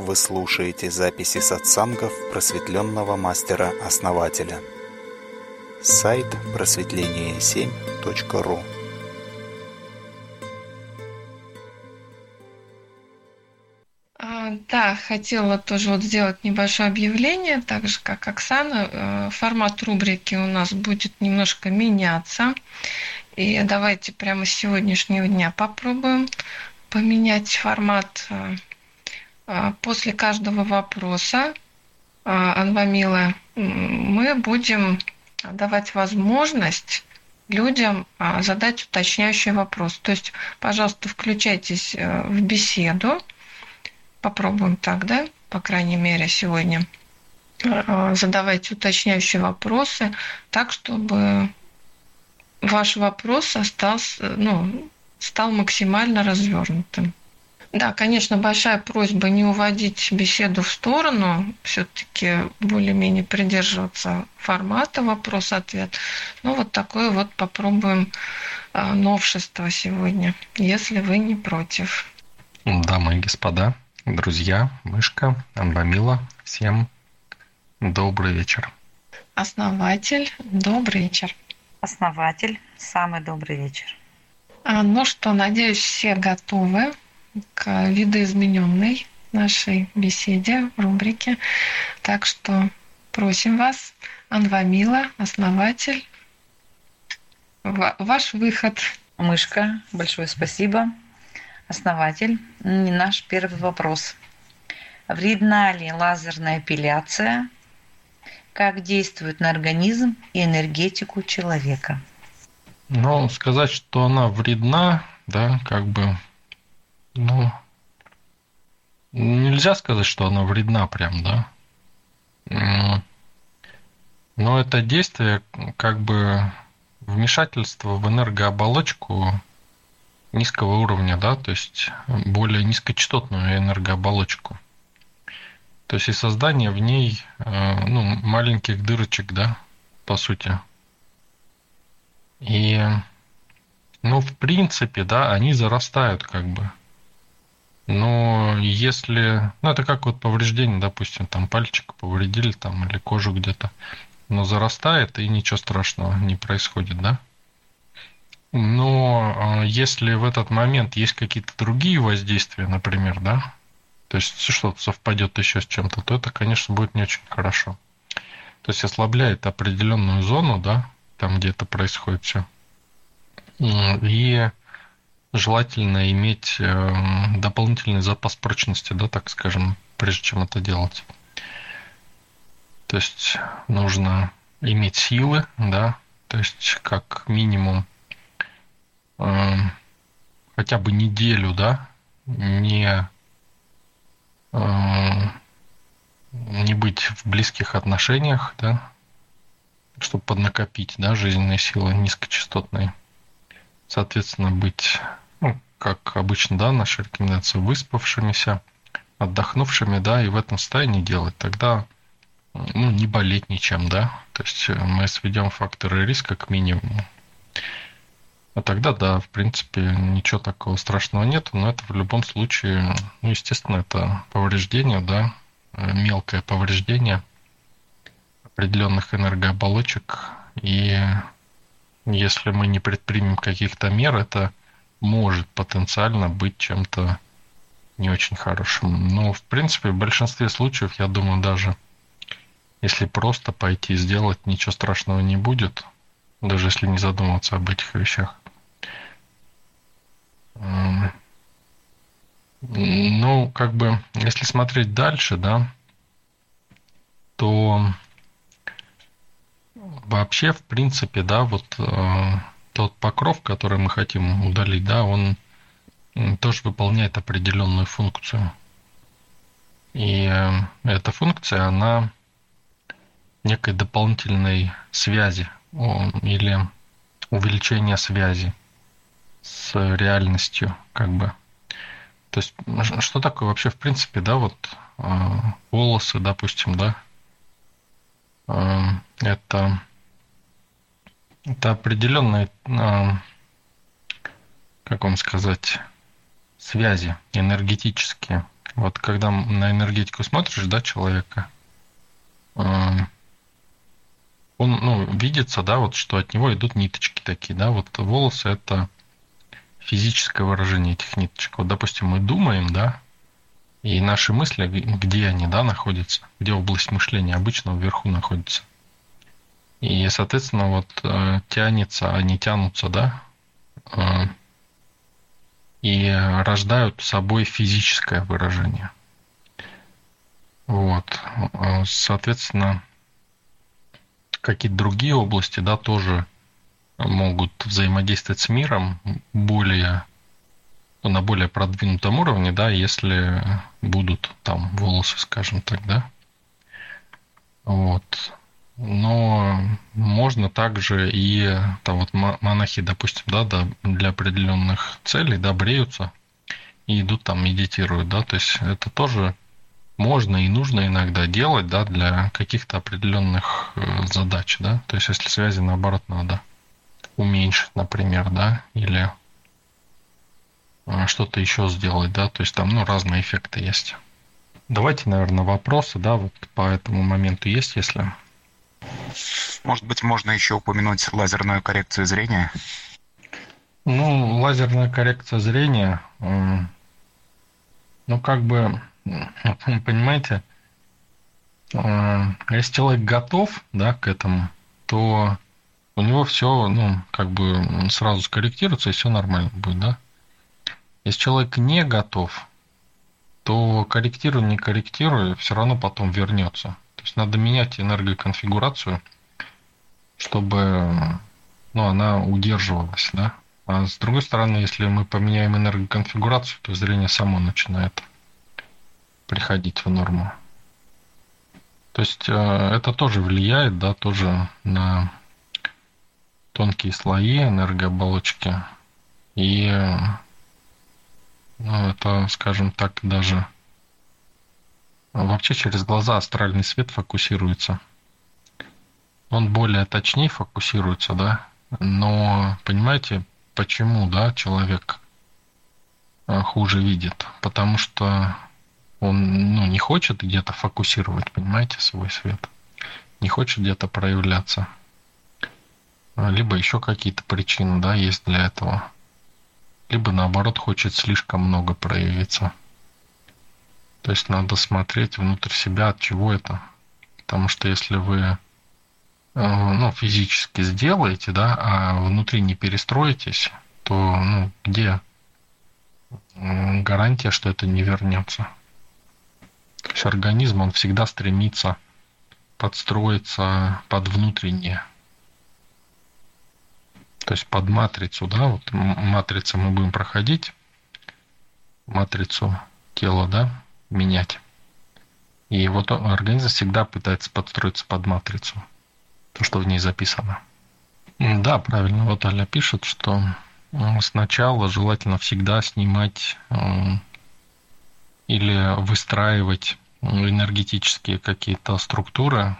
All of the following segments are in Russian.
Вы слушаете записи сатсангов просветленного мастера-основателя. Сайт просветление7.ру А, Да, хотела тоже вот сделать небольшое объявление, так же как Оксана. Э, Формат рубрики у нас будет немножко меняться. И давайте прямо с сегодняшнего дня попробуем поменять формат. Э, После каждого вопроса, э, Анвамила, мы будем давать возможность людям а, задать уточняющий вопрос. То есть, пожалуйста, включайтесь э, в беседу. Попробуем так, да? По крайней мере, сегодня. Э, Задавайте уточняющие вопросы так, чтобы ваш вопрос остался, ну, стал максимально развернутым. Да, конечно, большая просьба не уводить беседу в сторону, все-таки более-менее придерживаться формата вопрос-ответ. Ну, вот такое вот попробуем а, новшество сегодня, если вы не против. Дамы и господа, друзья, мышка, Анбамила, всем добрый вечер. Основатель, добрый вечер. Основатель, самый добрый вечер. А, Ну что, надеюсь, все готовы к видоизмененной нашей беседе, рубрике. Так что просим вас, Анвамила, основатель, ва- ваш выход. Мышка, большое спасибо. Основатель, м, наш первый вопрос. Вредна ли лазерная эпиляция? Как действует на организм и энергетику человека? Ну, сказать, что она вредна, да, как бы, ну, нельзя сказать, что она вредна прям, да. Но это действие, как бы, вмешательство в энергооболочку низкого уровня, да, то есть более низкочастотную энергооболочку. То есть и создание в ней, э, ну, маленьких дырочек, да, по сути. И, ну, в принципе, да, они зарастают как бы. Но если, ну, это как вот повреждение, допустим, там пальчик повредили там или кожу где-то, но зарастает и ничего страшного не происходит, да? Но э, если в этот момент есть какие-то другие воздействия, например, да, то есть что-то совпадет еще с чем-то, то это, конечно, будет не очень хорошо. То есть ослабляет определенную зону, да, там где это происходит все. И желательно иметь э, дополнительный запас прочности, да, так скажем, прежде чем это делать. То есть нужно иметь силы, да, то есть как минимум э, хотя бы неделю, да, не э, не быть в близких отношениях, да, чтобы поднакопить, да, жизненные силы низкочастотные. Соответственно, быть, ну, как обычно, да, наша рекомендация, выспавшимися, отдохнувшими, да, и в этом состоянии делать. Тогда, ну, не болеть ничем, да. То есть мы сведем факторы риска к минимуму. А тогда, да, в принципе, ничего такого страшного нет, но это в любом случае, ну, естественно, это повреждение, да, мелкое повреждение определенных энергооболочек, и если мы не предпримем каких-то мер, это может потенциально быть чем-то не очень хорошим. Но, в принципе, в большинстве случаев, я думаю, даже если просто пойти и сделать, ничего страшного не будет, даже если не задумываться об этих вещах. Ну, как бы, если смотреть дальше, да, то вообще, в принципе, да, вот э, тот покров, который мы хотим удалить, да, он тоже выполняет определенную функцию. И э, эта функция, она некой дополнительной связи о, или увеличения связи с реальностью, как бы. То есть, что такое вообще, в принципе, да, вот э, волосы, допустим, да, Э, это, это определенные, э, как вам сказать, связи энергетические, Вот когда на энергетику смотришь, да, человека, он, ну, видится, да, вот, что от него идут ниточки такие, да, вот волосы – это физическое выражение этих ниточек. Вот, допустим, мы думаем, да, и наши мысли, где они, да, находятся, где область мышления обычно вверху находится. И, соответственно, вот э, тянется, они тянутся, да, э, и рождают собой физическое выражение. Вот. Э, соответственно, какие-то другие области, да, тоже могут взаимодействовать с миром более на более продвинутом уровне, да, если будут там волосы, скажем так, да. Вот. Но можно также и там вот монахи, допустим, да, да, для определенных целей, да, и идут там медитируют, да, то есть это тоже можно и нужно иногда делать, да, для каких-то определенных э, задач, да, то есть если связи наоборот надо уменьшить, например, да, или э, что-то еще сделать, да, то есть там, ну, разные эффекты есть. Давайте, наверное, вопросы, да, вот по этому моменту есть, если может быть, можно еще упомянуть лазерную коррекцию зрения? Ну, лазерная коррекция зрения, ну, как бы, понимаете, если человек готов, да, к этому, то у него все, ну, как бы сразу скорректируется, и все нормально будет, да. Если человек не готов, то корректируя, не корректируя, все равно потом вернется. То есть надо менять энергоконфигурацию, чтобы ну, она удерживалась, да. А с другой стороны, если мы поменяем энергоконфигурацию, то зрение само начинает приходить в норму. То есть э, это тоже влияет, да, тоже на тонкие слои энергооболочки. И ну, это, скажем так, даже Вообще через глаза астральный свет фокусируется. Он более точнее фокусируется, да. Но понимаете, почему, да, человек э, хуже видит? Потому что он ну, не хочет где-то фокусировать, понимаете, свой свет. Не хочет где-то проявляться. Либо еще какие-то причины, да, есть для этого. Либо наоборот хочет слишком много проявиться. То есть надо смотреть внутрь себя, от чего это. Потому что если вы э, ну, физически сделаете, да, а внутри не перестроитесь, то ну, где гарантия, что это не вернется? То есть организм, он всегда стремится подстроиться под внутреннее. То есть под матрицу, да, вот матрица мы будем проходить, матрицу тела, да, менять. И вот организм всегда пытается подстроиться под матрицу, то, что в ней записано. Да, правильно. Вот Аля пишет, что сначала желательно всегда снимать или выстраивать энергетические какие-то структуры,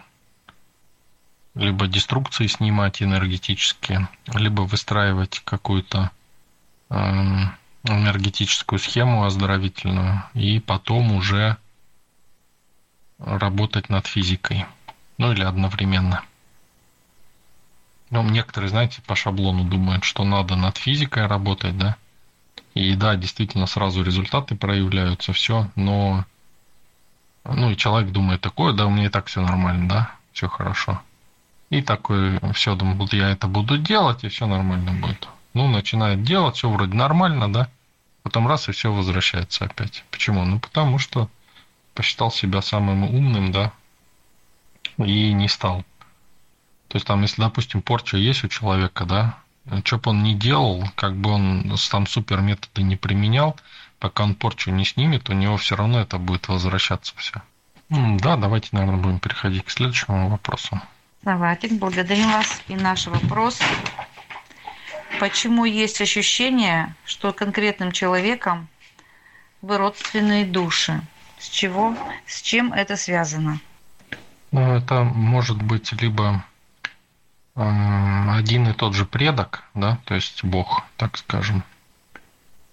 либо деструкции снимать энергетические, либо выстраивать какую-то энергетическую схему оздоровительную и потом уже работать над физикой. Ну или одновременно. Ну, некоторые, знаете, по шаблону думают, что надо над физикой работать, да. И да, действительно, сразу результаты проявляются, все, но ну и человек думает такое, да, у меня и так все нормально, да, все хорошо. И такой, все, думаю, я это буду делать, и все нормально будет. Ну, начинает делать, все вроде нормально, да. Потом раз, и все возвращается опять. Почему? Ну, потому что посчитал себя самым умным, да, и не стал. То есть там, если, допустим, порча есть у человека, да, что бы он ни делал, как бы он там супер методы не применял, пока он порчу не снимет, у него все равно это будет возвращаться все. Да, давайте, наверное, будем переходить к следующему вопросу. Давайте, благодарим вас. И наш вопрос почему есть ощущение, что конкретным человеком вы родственные души? С чего, с чем это связано? Ну, это может быть либо э, один и тот же предок, да, то есть Бог, так скажем.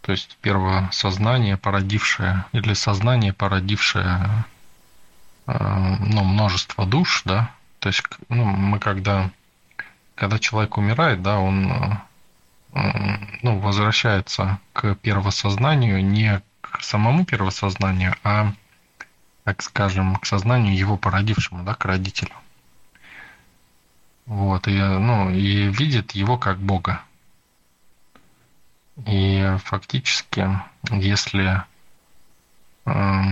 То есть первое сознание, породившее, или сознание, породившее ну, множество душ, да, то есть ну, мы когда, когда человек умирает, да, он ну, возвращается к первосознанию не к самому первосознанию, а, так скажем, к сознанию его породившему, да, к родителю. Вот, и, ну, и видит его как Бога. И фактически, если э,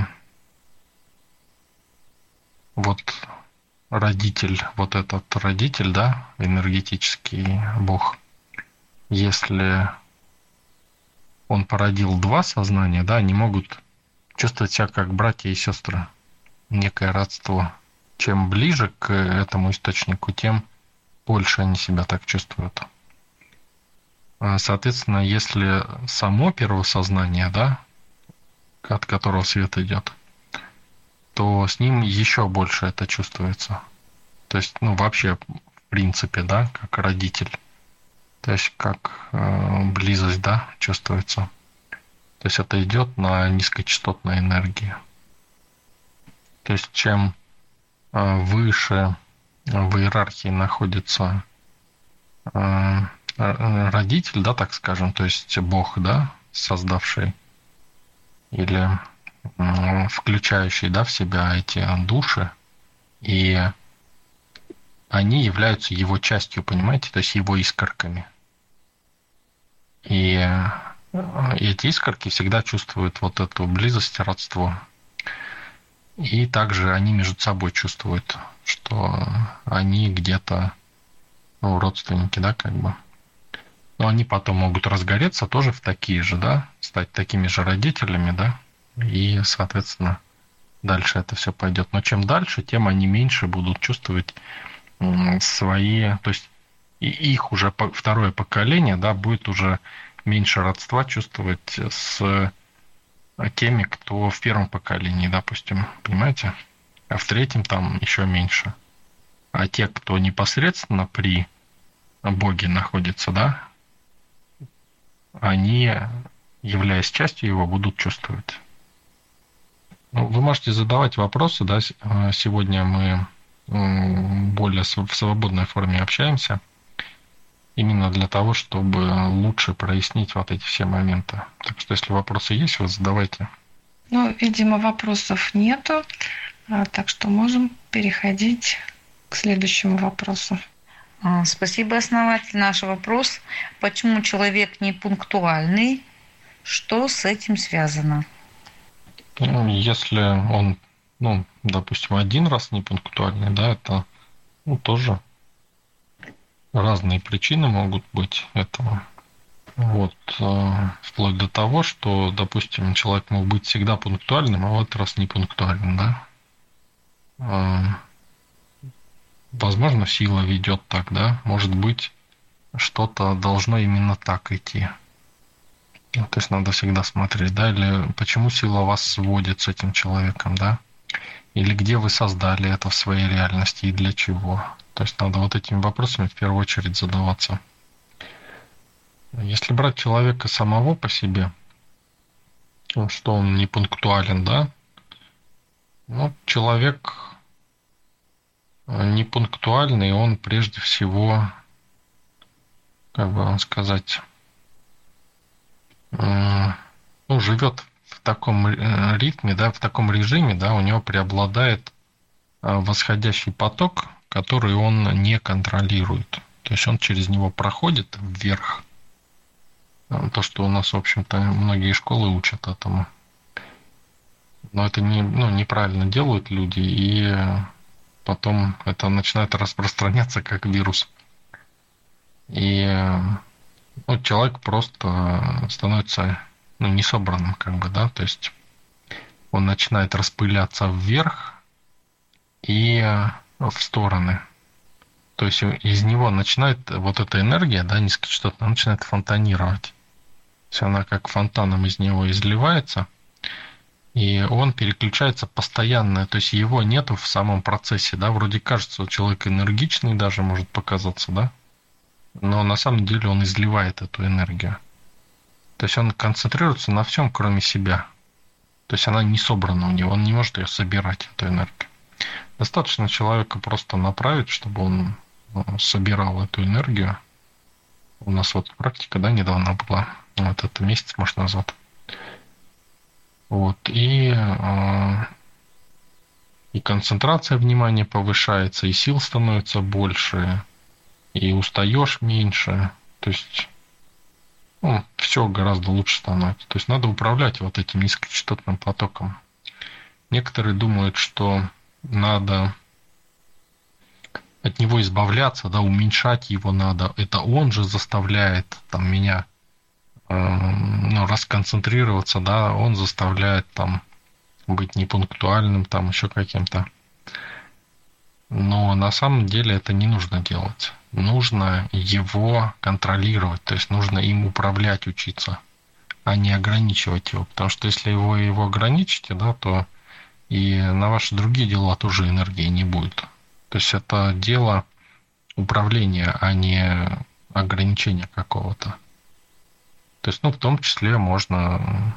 вот родитель, вот этот родитель, да, энергетический Бог, если он породил два сознания, да, они могут чувствовать себя как братья и сестры, некое родство. Чем ближе к этому источнику, тем больше они себя так чувствуют. А, соответственно, если само первосознание, да, от которого свет идет, то с ним еще больше это чувствуется. То есть, ну, вообще, в принципе, да, как родитель. То есть, как э, близость, да, чувствуется. То есть, это идет на низкочастотной энергии. То есть, чем э, выше в иерархии находится э, родитель, да, так скажем, то есть Бог, да, создавший или включающий, да, в себя эти души, и они являются его частью, понимаете, то есть его искорками. И эти искорки всегда чувствуют вот эту близость, родство. И также они между собой чувствуют, что они где-то ну, родственники, да, как бы но они потом могут разгореться тоже в такие же, да, стать такими же родителями, да, и, соответственно, дальше это все пойдет. Но чем дальше, тем они меньше будут чувствовать свои, то есть и их уже второе поколение, да, будет уже меньше родства чувствовать с теми, кто в первом поколении, допустим, понимаете? А в третьем там еще меньше. А те, кто непосредственно при Боге находится, да, они, являясь частью его, будут чувствовать. Ну, вы можете задавать вопросы, да, э, сегодня мы более в свободной форме общаемся, именно для того, чтобы лучше прояснить вот эти все моменты. Так что, если вопросы есть, вы задавайте. Ну, видимо, вопросов нету, а, так что можем переходить к следующему вопросу. А, спасибо, основатель. Наш вопрос. Почему человек не пунктуальный? Что с этим связано? Ну, если он, ну, допустим, один раз не пунктуальный, да, это ну, тоже разные причины могут быть этого. Вот, э, вплоть до того, что, допустим, человек мог быть всегда пунктуальным, а в этот раз не пунктуальным, да. Э, возможно, сила ведет так, да, может быть, что-то должно именно так идти. Ну, то есть надо всегда смотреть, да, или почему сила вас сводит с этим человеком, да, или где вы создали это в своей реальности и для чего. То есть надо вот этими вопросами в первую очередь задаваться. Если брать человека самого по себе, что он не пунктуален, да, ну, человек непунктуальный, он прежде всего, как бы вам сказать, ну, живет в таком э, ритме, да, в таком режиме, да, у него преобладает э, восходящий поток, который он не контролирует. То есть он через него проходит вверх. Э, то, что у нас, в общем-то, многие школы учат этому. Но это не, ну, неправильно делают люди, и потом это начинает распространяться как вирус. И ну, человек просто становится ну, несобранным, как бы, да, то есть он начинает распыляться вверх и в стороны. То есть из него начинает вот эта энергия, да, низкочастотная, начинает фонтанировать. То есть она как фонтаном из него изливается – и он переключается постоянно, то есть его нету в самом процессе, да, вроде кажется, человек энергичный даже может показаться, да, но на самом деле он изливает эту энергию. То есть он концентрируется на всем, кроме себя. То есть она не собрана у него, он не может ее собирать, эту энергию. Достаточно человека просто направить, чтобы он э, собирал эту энергию. У нас вот практика, да, недавно была, вот это месяц, может, назад. Вот, и, э, и концентрация внимания повышается, и сил становится больше, и устаешь меньше. То есть ну, все гораздо лучше становится. То есть надо управлять вот этим низкочастотным потоком. Некоторые думают, что надо от него избавляться, да, уменьшать его надо. Это он же заставляет там меня э, ну, расконцентрироваться, да, он заставляет там быть непунктуальным, там еще каким-то. Но на самом деле это не нужно делать. Нужно его контролировать, то есть нужно им управлять, учиться, а не ограничивать его. Потому что если его, его ограничите, да, то и на ваши другие дела тоже энергии не будет. То есть это дело управления, а не ограничения какого-то. То есть, ну, в том числе можно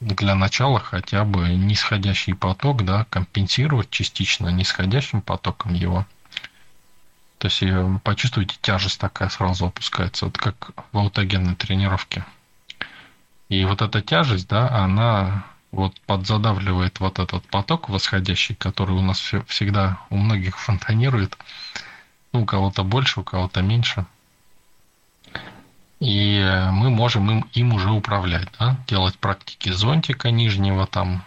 для начала хотя бы нисходящий поток, да, компенсировать частично нисходящим потоком его. То есть почувствуйте, тяжесть такая сразу опускается, вот как в аутогенной тренировке. И вот эта тяжесть, да, она вот подзадавливает вот этот поток восходящий, который у нас всегда у многих фонтанирует. Ну, у кого-то больше, у кого-то меньше – и мы можем им, им уже управлять, да? делать практики зонтика нижнего там,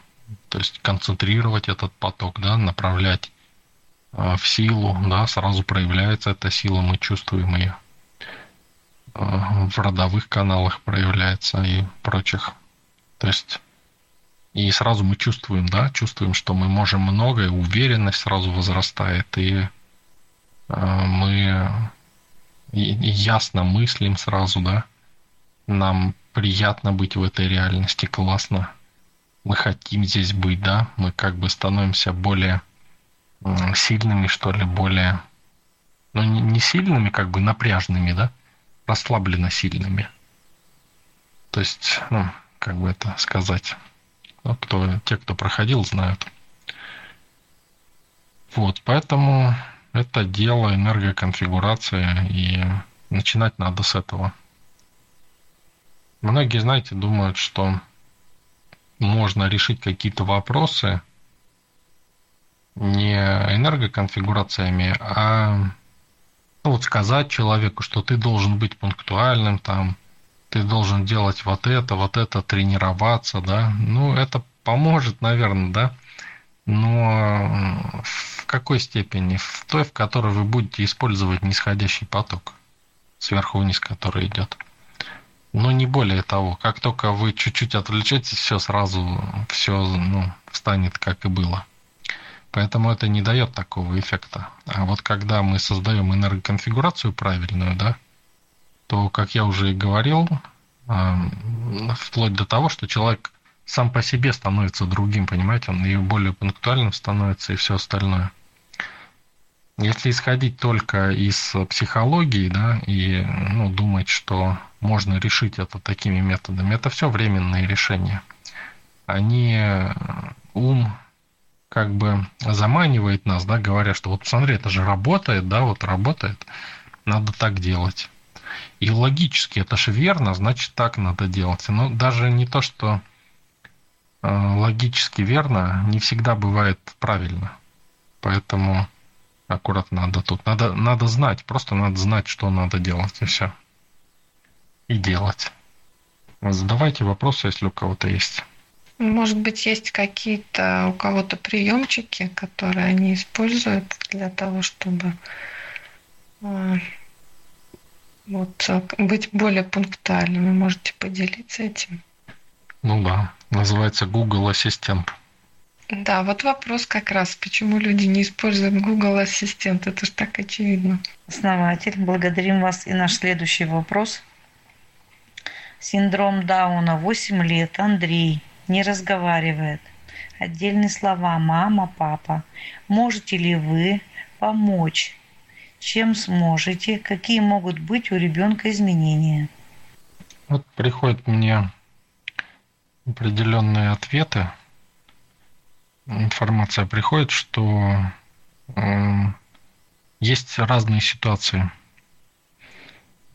то есть концентрировать этот поток, да, направлять э, в силу, да, сразу проявляется эта сила, мы чувствуем ее. Э, в родовых каналах проявляется и прочих. То есть и сразу мы чувствуем, да, чувствуем, что мы можем многое, уверенность сразу возрастает, и э, мы ясно мыслим сразу, да. Нам приятно быть в этой реальности, классно. Мы хотим здесь быть, да. Мы как бы становимся более сильными, что ли, более... Ну, не сильными, как бы напряжными, да. Расслабленно сильными. То есть, ну, как бы это сказать. Ну, кто, те, кто проходил, знают. Вот, поэтому это дело энергоконфигурации, и начинать надо с этого. Многие, знаете, думают, что можно решить какие-то вопросы не энергоконфигурациями, а ну, вот сказать человеку, что ты должен быть пунктуальным, там, ты должен делать вот это, вот это, тренироваться, да. Ну, это поможет, наверное, да но в какой степени? В той, в которой вы будете использовать нисходящий поток, сверху вниз, который идет. Но не более того. Как только вы чуть-чуть отвлечетесь, все сразу, все ну, станет как и было. Поэтому это не дает такого эффекта. А вот когда мы создаем энергоконфигурацию правильную, да, то, как я уже и говорил, вплоть до того, что человек сам по себе становится другим, понимаете, он и более пунктуальным становится и все остальное. Если исходить только из психологии, да, и ну, думать, что можно решить это такими методами, это все временные решения. Они ум как бы заманивает нас, да, говоря, что вот смотри, это же работает, да, вот работает, надо так делать. И логически это же верно, значит так надо делать. Но даже не то, что Э, логически верно не всегда бывает правильно. Поэтому аккуратно надо тут. Надо, надо знать, просто надо знать, что надо делать, и все. И делать. Задавайте вопросы, если у кого-то есть. Может быть, есть какие-то у кого-то приемчики, которые они используют для того, чтобы э, вот, быть более пунктуальными. Можете поделиться этим? Ну да, называется Google Ассистент. Да, вот вопрос как раз, почему люди не используют Google Ассистент, это же так очевидно. Основатель, благодарим вас. И наш следующий вопрос. Синдром Дауна, 8 лет, Андрей, не разговаривает. Отдельные слова «мама», «папа». Можете ли вы помочь? Чем сможете? Какие могут быть у ребенка изменения? Вот приходят мне определенные ответы, информация приходит, что э, есть разные ситуации.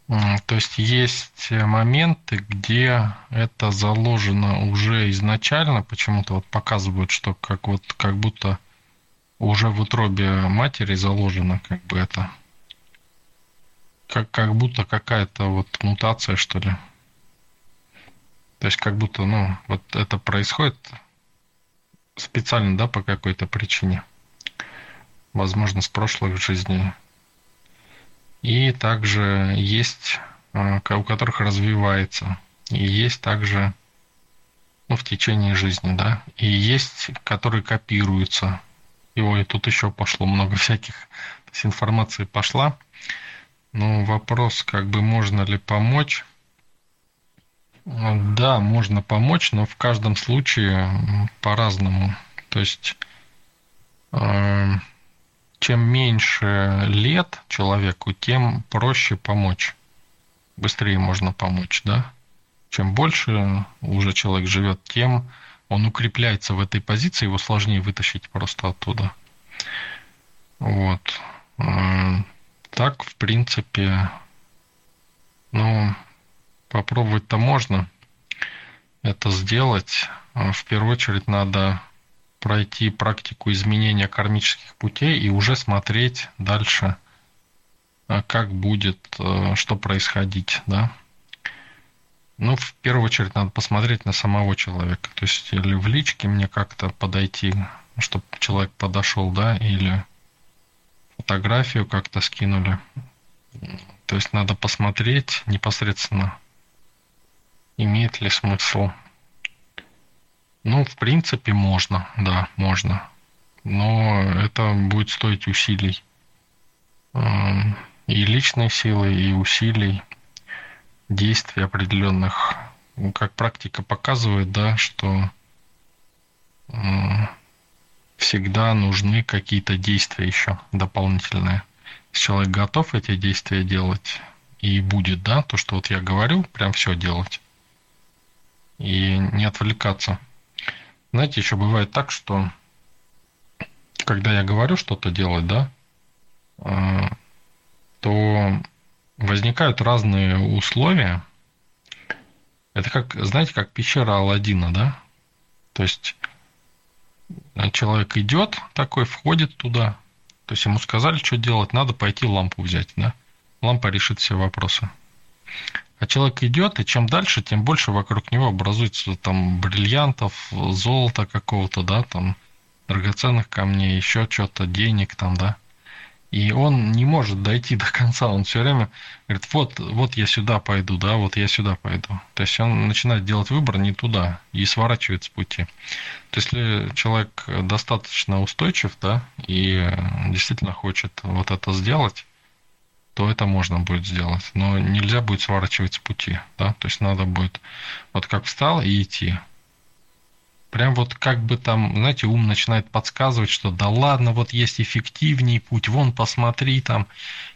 То есть есть моменты, где это заложено уже изначально, почему-то вот показывают, что как вот как будто уже в утробе матери заложено как бы это как, как будто какая-то вот мутация, что ли. То есть как будто, ну, вот это происходит специально, да, по какой-то причине. Возможно, с прошлых жизней. И также есть, а, у которых развивается. И есть также, ну, в течение жизни, да. И есть, которые копируются. И ой, тут еще пошло много всяких. То есть информации пошла. Но вопрос, как бы можно ли помочь да, можно помочь, но в каждом случае по-разному. То есть, э, чем меньше лет человеку, тем проще помочь. Быстрее можно помочь, да? Чем больше уже человек живет, тем он укрепляется в этой позиции, его сложнее вытащить просто оттуда. Вот. Э, так, в принципе, ну, попробовать-то можно это сделать. А, в первую очередь надо пройти практику изменения кармических путей и уже смотреть дальше, а, как будет, что происходить, да. Ну, в первую очередь надо посмотреть на самого человека. То есть или в личке мне как-то подойти, чтобы человек подошел, да, или фотографию как-то скинули. То есть надо посмотреть непосредственно имеет ли смысл? Ну, в принципе, можно, да, можно. Но это будет стоить усилий. Эм, и личной силы, и усилий, действий определенных. Ну, как практика показывает, да, что всегда нужны какие-то действия еще дополнительные. Если человек готов эти действия делать и будет, да, то, что вот я говорю, прям все делать, и не отвлекаться. Знаете, еще бывает так, что когда я говорю что-то делать, да, э, то возникают разные условия. Это как, знаете, как пещера Алладина, да? То есть человек идет такой, входит туда, то есть ему сказали, что делать, надо пойти лампу взять, да? Лампа решит все вопросы. А человек идет, и чем дальше, тем больше вокруг него образуется там бриллиантов, золота какого-то, да, там драгоценных камней, еще что-то, денег там, да. И он не может дойти до конца, он все время говорит, вот, вот я сюда пойду, да, вот я сюда пойду. То есть он начинает делать выбор не туда и сворачивает с пути. То есть если человек достаточно устойчив, да, и действительно хочет вот это сделать, то это можно будет сделать. Но нельзя будет сворачивать с пути. Да? То есть надо будет вот как встал и идти. Прям вот как бы там, знаете, ум начинает подсказывать, что да ладно, вот есть эффективней путь, вон посмотри там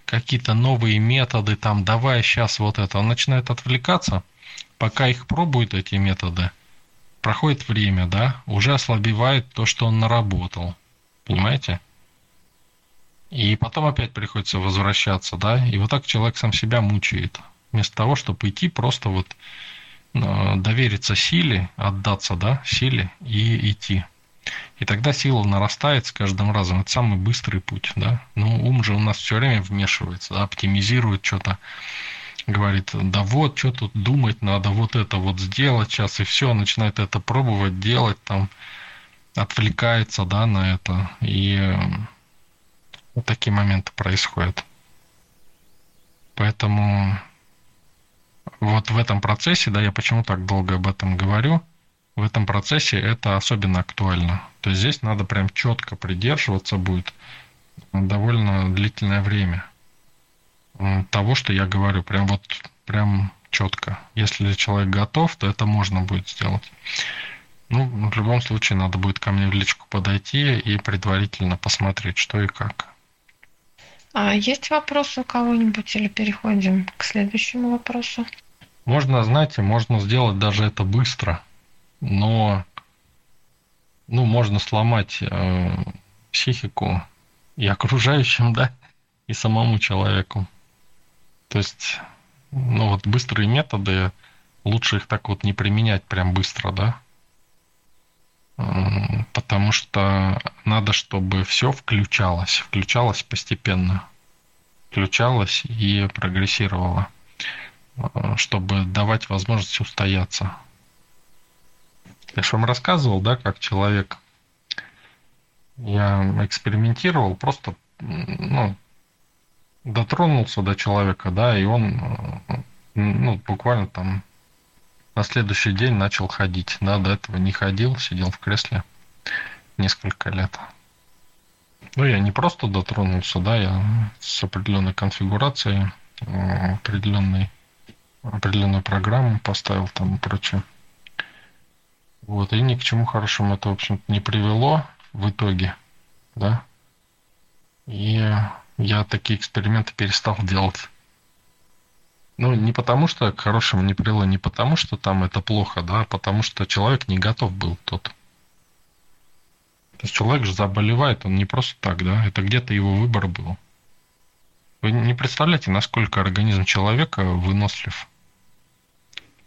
какие-то новые методы, там давай сейчас вот это. Он начинает отвлекаться, пока их пробует эти методы. Проходит время, да, уже ослабевает то, что он наработал. Понимаете? И потом опять приходится возвращаться, да, и вот так человек сам себя мучает. Вместо того, чтобы идти, просто вот довериться силе, отдаться, да, силе и идти. И тогда сила нарастает с каждым разом. Это самый быстрый путь, да. Ну, ум же у нас все время вмешивается, да, оптимизирует что-то, говорит, да вот, что тут думать надо, вот это вот сделать сейчас, и все, начинает это пробовать, делать, там, отвлекается, да, на это. И вот такие моменты происходят. Поэтому вот в этом процессе, да, я почему так долго об этом говорю, в этом процессе это особенно актуально. То есть здесь надо прям четко придерживаться будет довольно длительное время того, что я говорю, прям вот прям четко. Если человек готов, то это можно будет сделать. Ну, в любом случае, надо будет ко мне в личку подойти и предварительно посмотреть, что и как. А есть вопросы у кого-нибудь или переходим к следующему вопросу? Можно, знаете, можно сделать даже это быстро, но ну, можно сломать э, психику и окружающим, да, и самому человеку. То есть, ну вот быстрые методы, лучше их так вот не применять прям быстро, да, потому что надо, чтобы все включалось, включалось постепенно, включалось и прогрессировало, э, чтобы давать возможность устояться. Я же вам рассказывал, да, как человек, я экспериментировал, просто, ну, дотронулся до человека, да, и он, э, ну, буквально там на следующий день начал ходить. Да, до этого не ходил, сидел в кресле несколько лет. Ну, я не просто дотронулся, да, я с определенной конфигурацией, э, определенной, определенную программу поставил там и прочее. Вот, и ни к чему хорошему это, в общем-то, не привело в итоге, да. И я такие эксперименты перестал делать. Ну, не потому, что к хорошему не привело, не потому, что там это плохо, да, а потому что человек не готов был тот. То есть человек же заболевает, он не просто так, да, это где-то его выбор был. Вы не представляете, насколько организм человека вынослив.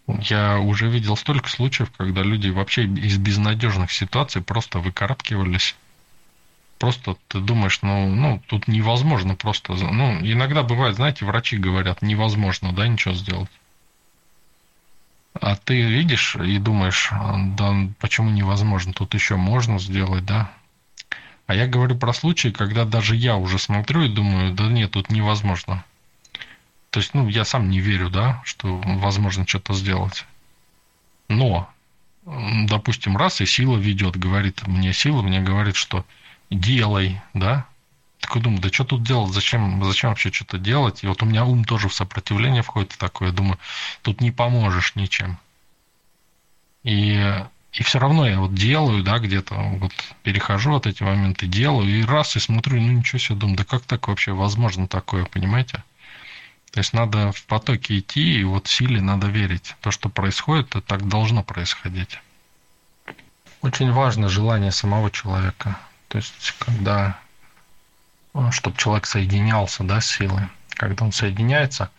Я уже видел столько случаев, когда люди вообще из безнадежных ситуаций просто выкарабкивались просто ты думаешь, ну, ну, тут невозможно просто, ну, иногда бывает, знаете, врачи говорят, невозможно, да, ничего сделать. А ты видишь и думаешь, да, почему невозможно, тут еще можно сделать, да. А я говорю про случаи, когда даже я уже смотрю и думаю, да нет, тут невозможно. То есть, ну, я сам не верю, да, что возможно что-то сделать. Но, допустим, раз и сила ведет, говорит мне сила, мне говорит, что делай, да. Такой думаю, да что тут делать, зачем, зачем вообще что-то делать? И вот у меня ум тоже в сопротивление входит такое, думаю, тут не поможешь ничем. И, и все равно я вот делаю, да, где-то вот перехожу от эти моменты, делаю, и раз, и смотрю, ну ничего себе, думаю, да как так вообще возможно такое, понимаете? То есть надо в потоке идти, и вот силе надо верить. То, что происходит, это так должно происходить. Очень важно желание самого человека. То есть, когда, э, чтобы человек соединялся, да, с силой, когда он соединяется,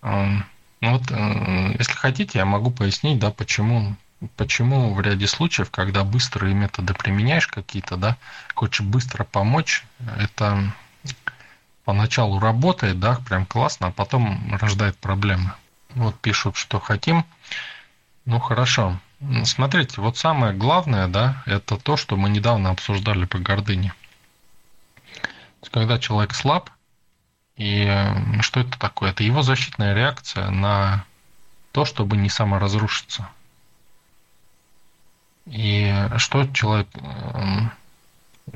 эм, ну вот, э, если хотите, я могу пояснить, да, почему, почему в ряде случаев, когда быстрые методы применяешь какие-то, да, хочешь быстро помочь, это поначалу работает, да, прям классно, а потом рождает проблемы. Вот пишут, что хотим. Ну хорошо, Смотрите, вот самое главное, да, это то, что мы недавно обсуждали по гордыне. Когда человек слаб, и что это такое? Это его защитная реакция на то, чтобы не саморазрушиться. И что человек,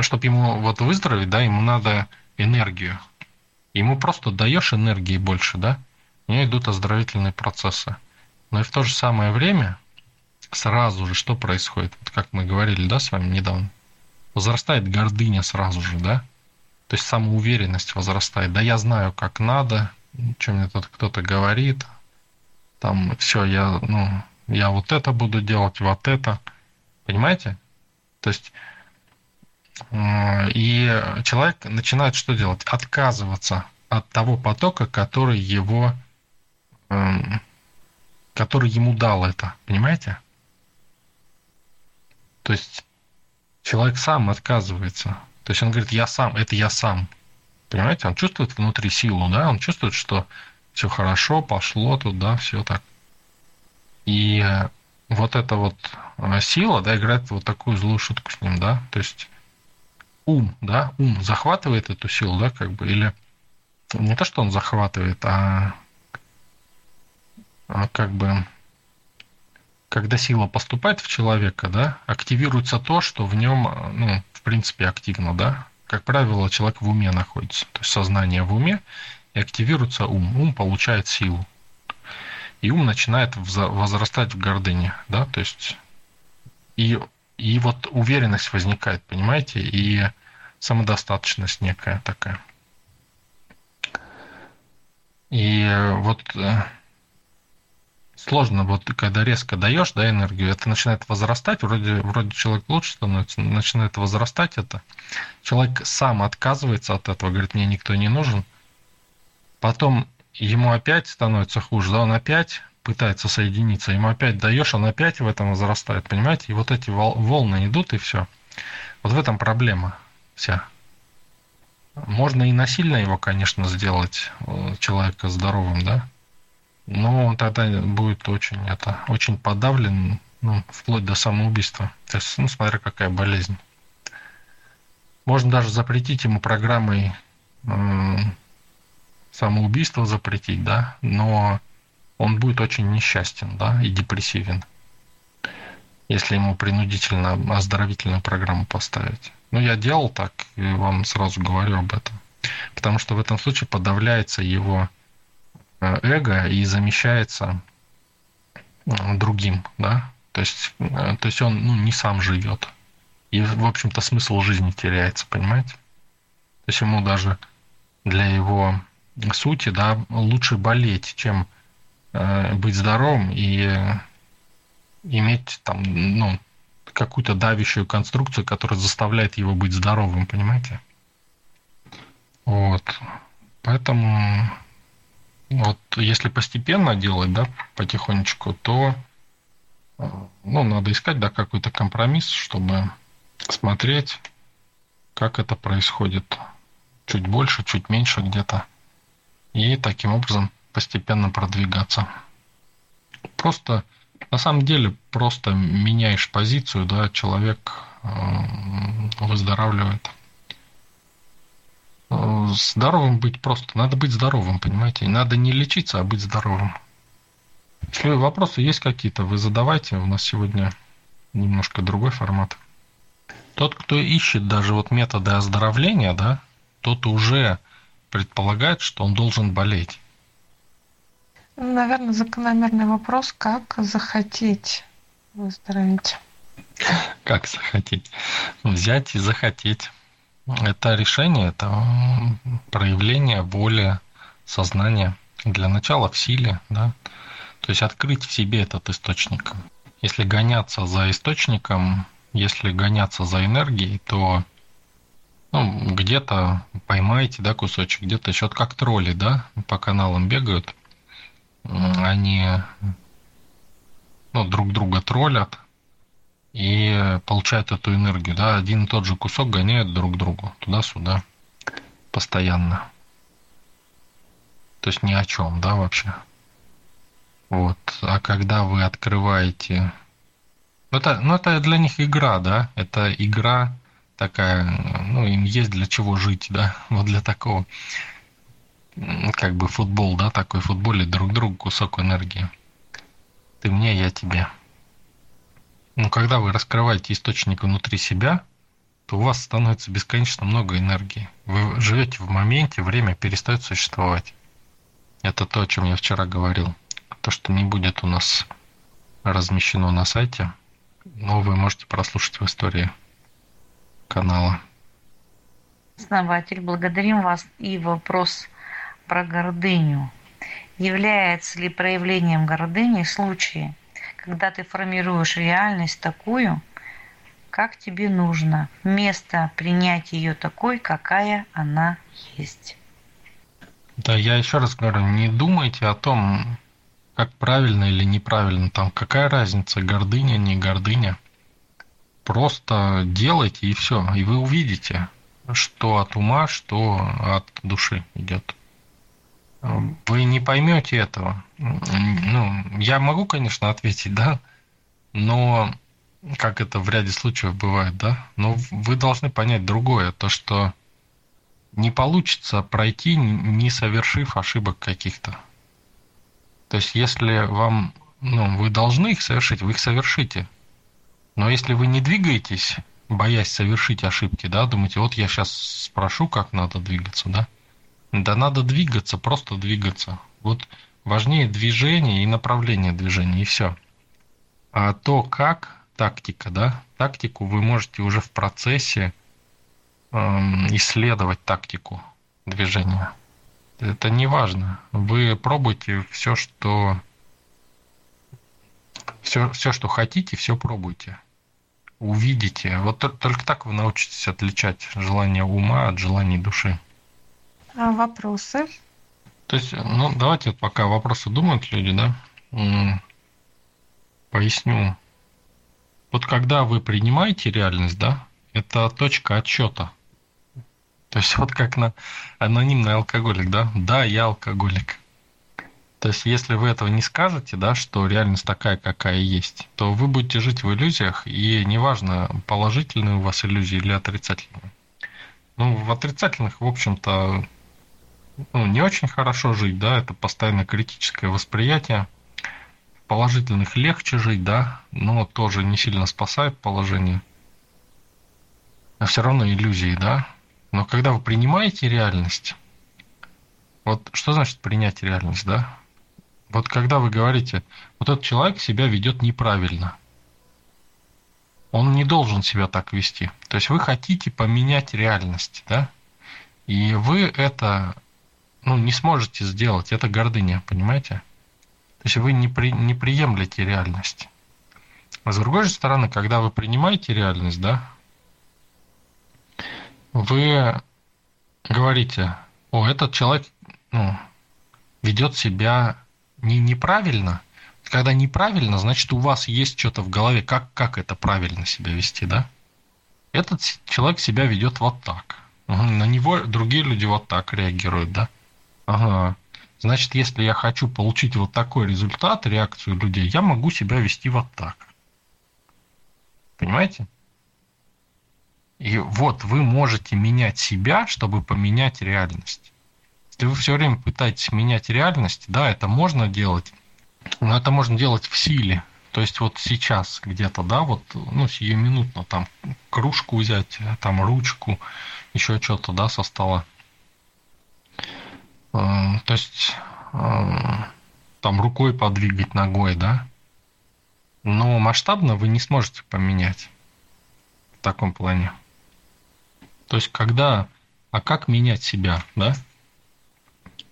чтобы ему вот выздороветь, да, ему надо энергию. Ему просто даешь энергии больше, да, у него идут оздоровительные процессы. Но и в то же самое время сразу же что происходит? Вот как мы говорили, да, с вами недавно? Возрастает гордыня сразу же, да? То есть самоуверенность возрастает. Да я знаю, как надо, что мне тут кто-то говорит, там все, я, ну, я вот это буду делать, вот это. Понимаете? То есть э, и человек начинает что делать? Отказываться от того потока, который его, эм, который ему дал это. Понимаете? То есть человек сам отказывается. То есть он говорит, я сам, это я сам. Понимаете, он чувствует внутри силу, да, он чувствует, что все хорошо, пошло тут, да, все так. И вот эта вот э, сила, да, играет вот такую злую шутку с ним, да, то есть ум, да, ум захватывает эту силу, да, как бы, или не то, что он захватывает, а, а как бы когда сила поступает в человека, да, активируется то, что в нем, ну, в принципе, активно, да. Как правило, человек в уме находится, то есть сознание в уме, и активируется ум. Ум получает силу. И ум начинает возрастать в гордыне, да, то есть и, и вот уверенность возникает, понимаете, и самодостаточность некая такая. И вот э, сложно, вот когда резко даешь, да, энергию, это начинает возрастать, вроде, вроде человек лучше становится, начинает возрастать это. Человек сам отказывается от этого, говорит, мне никто не нужен. Потом ему опять становится хуже, да, он опять пытается соединиться, ему опять даешь, он опять в этом возрастает, понимаете? И вот эти волны идут, и все. Вот в этом проблема вся. Можно и насильно его, конечно, сделать э, человека здоровым, да, но он тогда будет очень, это, очень подавлен, ну, вплоть до самоубийства. То есть, ну, смотря какая болезнь. Можно даже запретить ему программой э, самоубийство запретить, да, но он будет очень несчастен, да, и депрессивен, если ему принудительно оздоровительную программу поставить. Ну, я делал так, и вам сразу говорю об этом. Потому что в этом случае подавляется его эго и замещается э, другим, да, то есть, э, то есть он ну, не сам живет. И, в общем-то, смысл жизни теряется, понимаете? То есть ему даже для его сути, да, лучше болеть, чем э, быть здоровым и иметь там, ну, какую-то давящую конструкцию, которая заставляет его быть здоровым, понимаете? Вот. Поэтому вот если постепенно делать, да, потихонечку, то ну, надо искать, да, какой-то компромисс, чтобы смотреть, как это происходит. Чуть больше, чуть меньше где-то. И таким образом постепенно продвигаться. Просто, на самом деле, просто меняешь позицию, да, человек выздоравливает здоровым быть просто. Надо быть здоровым, понимаете? надо не лечиться, а быть здоровым. Если вопросы есть какие-то, вы задавайте. У нас сегодня немножко другой формат. Тот, кто ищет даже вот методы оздоровления, да, тот уже предполагает, что он должен болеть. Наверное, закономерный вопрос, как захотеть выздороветь. Как захотеть? Взять и захотеть. Это решение, это проявление воли, сознания. Для начала в силе, да. То есть открыть в себе этот источник. Если гоняться за источником, если гоняться за энергией, то ну, где-то поймаете, да, кусочек, где-то еще как тролли, да, по каналам бегают. Они ну, друг друга троллят, и получают эту энергию. Да? Один и тот же кусок гоняют друг к другу туда-сюда постоянно. То есть ни о чем, да, вообще. Вот. А когда вы открываете... Ну это, ну, это для них игра, да? Это игра такая, ну, им есть для чего жить, да? Вот для такого, как бы футбол, да, такой футболе друг другу кусок энергии. Ты мне, я тебе. Но когда вы раскрываете источник внутри себя, то у вас становится бесконечно много энергии. Вы живете в моменте, время перестает существовать. Это то, о чем я вчера говорил. То, что не будет у нас размещено на сайте, но вы можете прослушать в истории канала. Основатель, благодарим вас. И вопрос про гордыню. Является ли проявлением гордыни случаи, когда ты формируешь реальность такую, как тебе нужно, вместо принять ее такой, какая она есть. Да, я еще раз говорю, не думайте о том, как правильно или неправильно, там какая разница, гордыня, не гордыня. Просто делайте и все, и вы увидите, что от ума, что от души идет вы не поймете этого. Ну, я могу, конечно, ответить, да, но как это в ряде случаев бывает, да, но вы должны понять другое, то, что не получится пройти, не совершив ошибок каких-то. То есть, если вам, ну, вы должны их совершить, вы их совершите. Но если вы не двигаетесь, боясь совершить ошибки, да, думаете, вот я сейчас спрошу, как надо двигаться, да, да надо двигаться, просто двигаться. Вот важнее движение и направление движения, и все. А то, как, тактика, да, тактику вы можете уже в процессе эм, исследовать тактику движения. Это не важно. Вы пробуйте все, что все, все, что хотите, все пробуйте. Увидите. Вот только так вы научитесь отличать желание ума от желаний души. А вопросы? То есть, ну, давайте пока вопросы думают люди, да, поясню. Вот когда вы принимаете реальность, да, это точка отчета. То есть вот как на анонимный алкоголик, да? Да, я алкоголик. То есть, если вы этого не скажете, да, что реальность такая, какая есть, то вы будете жить в иллюзиях, и неважно, положительные у вас иллюзии или отрицательные. Ну, в отрицательных, в общем-то, ну, не очень хорошо жить, да, это постоянно критическое восприятие. В положительных легче жить, да, но тоже не сильно спасает положение. А все равно иллюзии, да. Но когда вы принимаете реальность, вот что значит принять реальность, да? Вот когда вы говорите, вот этот человек себя ведет неправильно, он не должен себя так вести. То есть вы хотите поменять реальность, да? И вы это ну, не сможете сделать. Это гордыня, понимаете? То есть вы не, при, не приемлете реальность. А с другой же стороны, когда вы принимаете реальность, да, вы говорите, о, этот человек ну, ведет себя не неправильно. Когда неправильно, значит, у вас есть что-то в голове, как, как это правильно себя вести, да? Этот человек себя ведет вот так. На него другие люди вот так реагируют, да? Ага. Значит, если я хочу получить вот такой результат, реакцию людей, я могу себя вести вот так. Понимаете? И вот вы можете менять себя, чтобы поменять реальность. Если вы все время пытаетесь менять реальность, да, это можно делать, но это можно делать в силе. То есть вот сейчас где-то, да, вот, ну, сиюминутно там кружку взять, там ручку, еще что-то, да, со стола. Э, то есть э, там рукой подвигать ногой, да. Но масштабно вы не сможете поменять в таком плане. То есть когда, а как менять себя, да?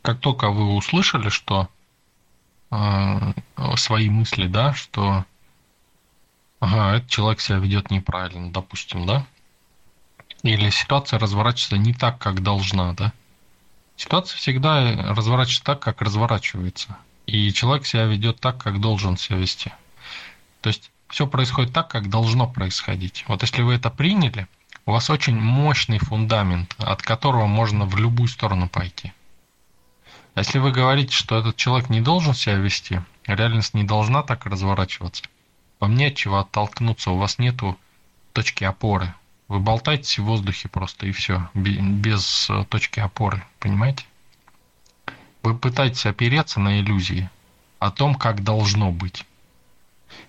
как только вы услышали, что э, свои мысли, да, что ага, этот человек себя ведет неправильно, допустим, да, или ситуация разворачивается не так, как должна, да. Ситуация всегда разворачивается так, как разворачивается. И человек себя ведет так, как должен себя вести. То есть все происходит так, как должно происходить. Вот если вы это приняли, у вас очень мощный фундамент, от которого можно в любую сторону пойти. Если вы говорите, что этот человек не должен себя вести, реальность не должна так разворачиваться, вам не от чего оттолкнуться, у вас нету точки опоры. Вы болтаетесь в воздухе просто и все, без э, точки опоры, понимаете? Вы пытаетесь опереться на иллюзии о том, как должно быть.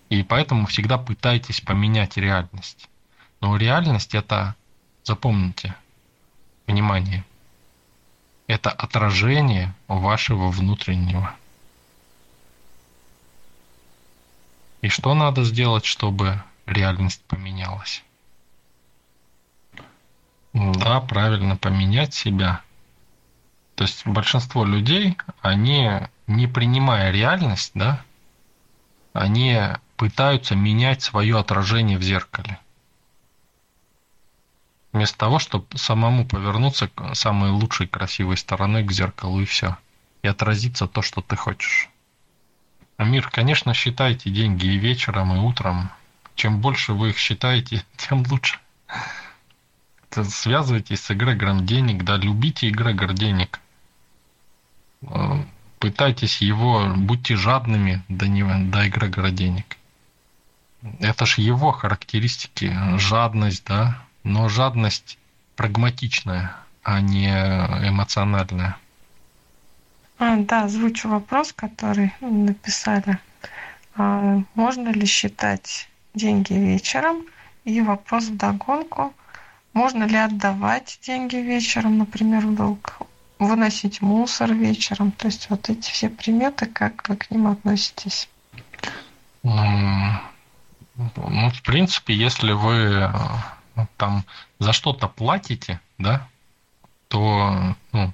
И поэтому всегда пытаетесь поменять реальность. Но реальность это, запомните, внимание – это отражение вашего внутреннего. И что надо сделать, чтобы реальность поменялась? Да, правильно поменять себя. То есть большинство людей, они, не принимая реальность, да, они пытаются менять свое отражение в зеркале вместо того, чтобы самому повернуться к самой лучшей красивой стороной к зеркалу и все. И отразиться то, что ты хочешь. А мир, конечно, считайте деньги и вечером, и утром. Чем больше вы их считаете, тем лучше. Связывайтесь с эгрегором денег, да, любите эгрегор денег. Э, пытайтесь его, будьте жадными до, него, до эгрегора денег. Это ж его характеристики, жадность, да, но жадность прагматичная, а не эмоциональная. А, да, звучу вопрос, который написали. А, можно ли считать деньги вечером? И вопрос в догонку. Можно ли отдавать деньги вечером, например, в долг? Выносить мусор вечером? То есть вот эти все приметы, как вы к ним относитесь? Ну, в принципе, если вы там за что-то платите, да, то ну,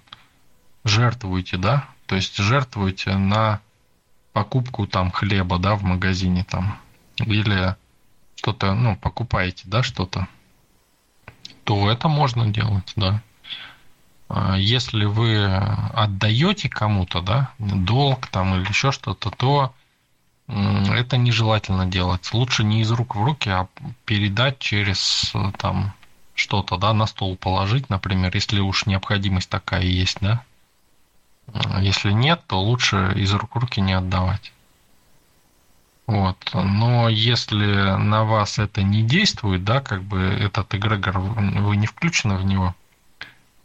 жертвуете, да, то есть жертвуете на покупку там хлеба, да, в магазине там, или что-то, ну, покупаете, да, что-то, то это можно делать, да. А если вы отдаете кому-то, да, долг там или еще что-то, то это нежелательно делать. Лучше не из рук в руки, а передать через там что-то, да, на стол положить, например, если уж необходимость такая есть, да. Если нет, то лучше из рук в руки не отдавать. Вот. Но если на вас это не действует, да, как бы этот эгрегор, вы не включены в него,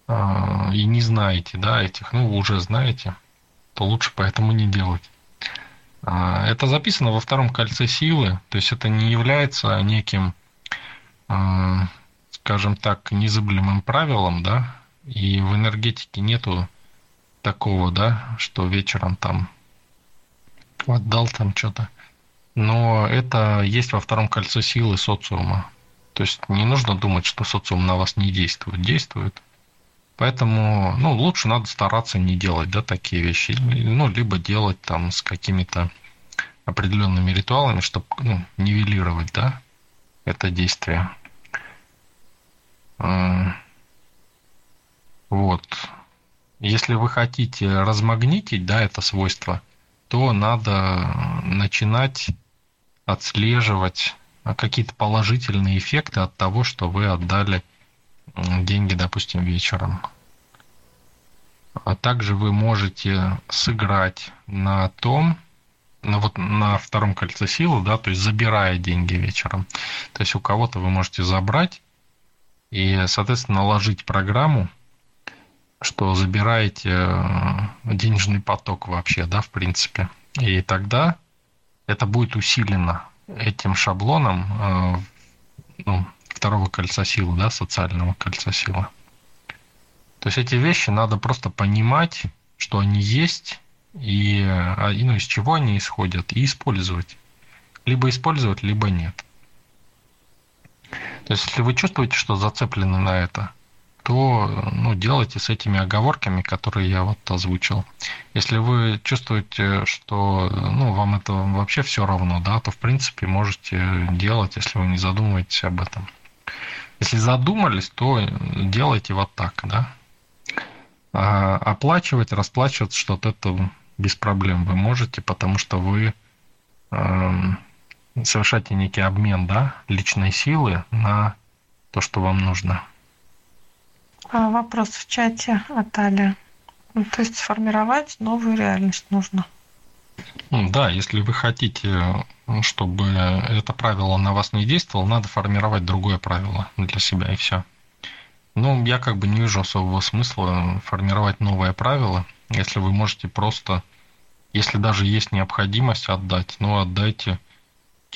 а, и не знаете, да, этих, ну, уже знаете, то лучше поэтому не делать. А, это записано во втором кольце силы, то есть это не является неким, а, скажем так, незыблемым правилом, да, и в энергетике нету такого, да, что вечером там отдал там что-то. Но это есть во втором кольце силы социума. То есть не нужно думать, что социум на вас не действует. Действует. Поэтому, ну, лучше надо стараться не делать, да, такие вещи. Ну, либо делать там с какими-то определенными ритуалами, чтобы, ну, нивелировать, да, это действие. А, вот. Если вы хотите размагнитить, да, это свойство, то надо начинать отслеживать какие-то положительные эффекты от того, что вы отдали деньги, допустим, вечером. А также вы можете сыграть на том, на, вот, на втором кольце силы, да, то есть забирая деньги вечером. То есть у кого-то вы можете забрать и, соответственно, наложить программу, что забираете э, денежный поток вообще, да, в принципе. И тогда это будет усилено этим шаблоном э, ну, второго кольца силы, да, социального кольца силы. То есть эти вещи надо просто понимать, что они есть, и, а, и ну, из чего они исходят, и использовать. Либо использовать, либо нет. То есть, если вы чувствуете, что зацеплены на это, то ну, делайте с этими оговорками, которые я вот озвучил. Если вы чувствуете, что ну, вам это вообще все равно, да, то в принципе можете делать, если вы не задумываетесь об этом. Если задумались, то делайте вот так, да. А оплачивать, расплачиваться что-то это без проблем вы можете, потому что вы э, совершаете некий обмен, да, личной силы на то, что вам нужно. А, вопрос в чате от Али. Ну, то есть сформировать новую реальность нужно. Ну, да, если вы хотите, чтобы это правило на вас не действовало, надо формировать другое правило для себя и все. Ну, я как бы не вижу особого смысла формировать новое правило, если вы можете просто, если даже есть необходимость отдать, ну, отдайте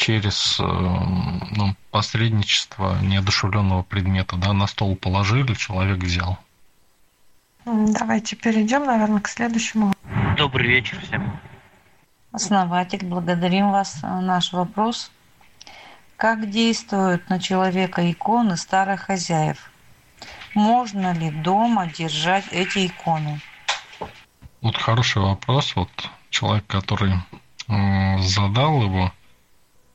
через э, ну, посредничество неодушевленного предмета, да, на стол положили, человек взял. Давайте перейдем, наверное, к следующему. Добрый вечер всем. Основатель, благодарим вас. Наш вопрос. Как действуют на человека иконы старых хозяев? Можно ли дома держать эти иконы? Вот хороший вопрос. Вот человек, который задал его,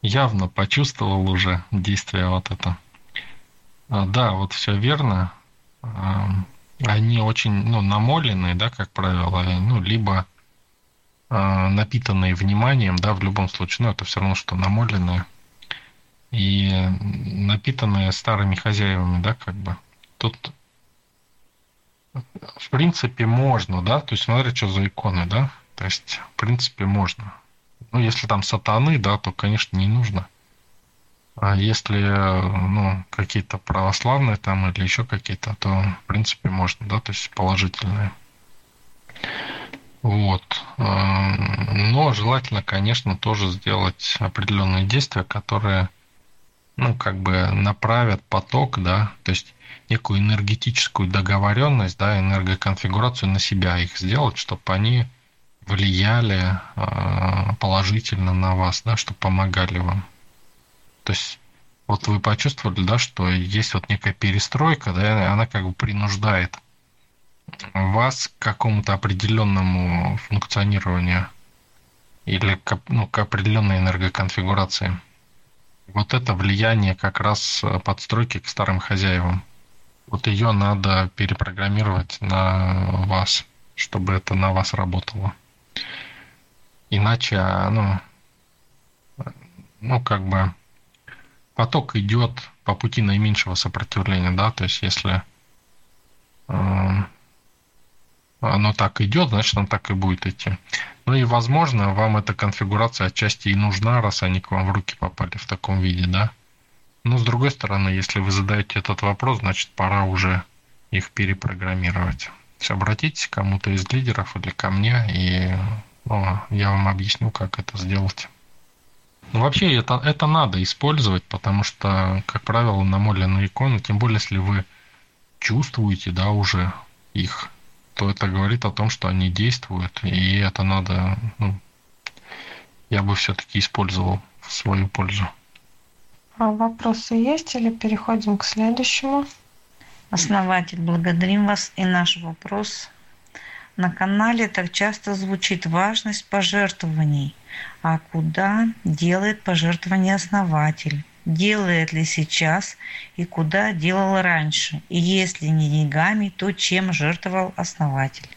явно почувствовал уже действие вот это. А, да, вот все верно. Они очень ну, намоленные, да, как правило, ну, либо а, напитанные вниманием, да, в любом случае, ну, это все равно, что намоленные. И напитанные старыми хозяевами, да, как бы. Тут в принципе можно, да, то есть смотри, что за иконы, да, то есть в принципе можно. Ну, если там сатаны, да, то, конечно, не нужно. А если, ну, какие-то православные там или еще какие-то, то, в принципе, можно, да, то есть положительные. Вот. А, но желательно, конечно, тоже сделать определенные действия, которые, ну, как бы направят поток, да, то есть некую энергетическую договоренность, да, энергоконфигурацию на себя их сделать, чтобы они влияли а, положительно на вас, да, что помогали вам. То есть вот вы почувствовали, да, что есть вот некая перестройка, да, она как бы принуждает вас к какому-то определенному функционированию. или к, ну, к определенной энергоконфигурации. Вот это влияние как раз подстройки к старым хозяевам. Вот ее надо перепрограммировать на вас, чтобы это на вас работало. Иначе, ну, ну, как бы поток идет по пути наименьшего сопротивления, да, то есть если э, оно так идет, значит, оно так и будет идти. Ну и, возможно, вам эта конфигурация отчасти и нужна, раз они к вам в руки попали в таком виде, да. Но, с другой стороны, если вы задаете этот вопрос, значит, пора уже их перепрограммировать. Обратитесь к кому-то из лидеров или ко мне, и ну, я вам объясню, как это сделать. Ну, вообще это, это надо использовать, потому что, как правило, намоленные иконы, тем более, если вы чувствуете, да, уже их, то это говорит о том, что они действуют, и это надо, ну, я бы все-таки использовал в свою пользу. А вопросы есть или переходим к следующему? Основатель, благодарим вас. И наш вопрос. На канале так часто звучит важность пожертвований. А куда делает пожертвование основатель? Делает ли сейчас и куда делал раньше? И если не деньгами, то чем жертвовал основатель?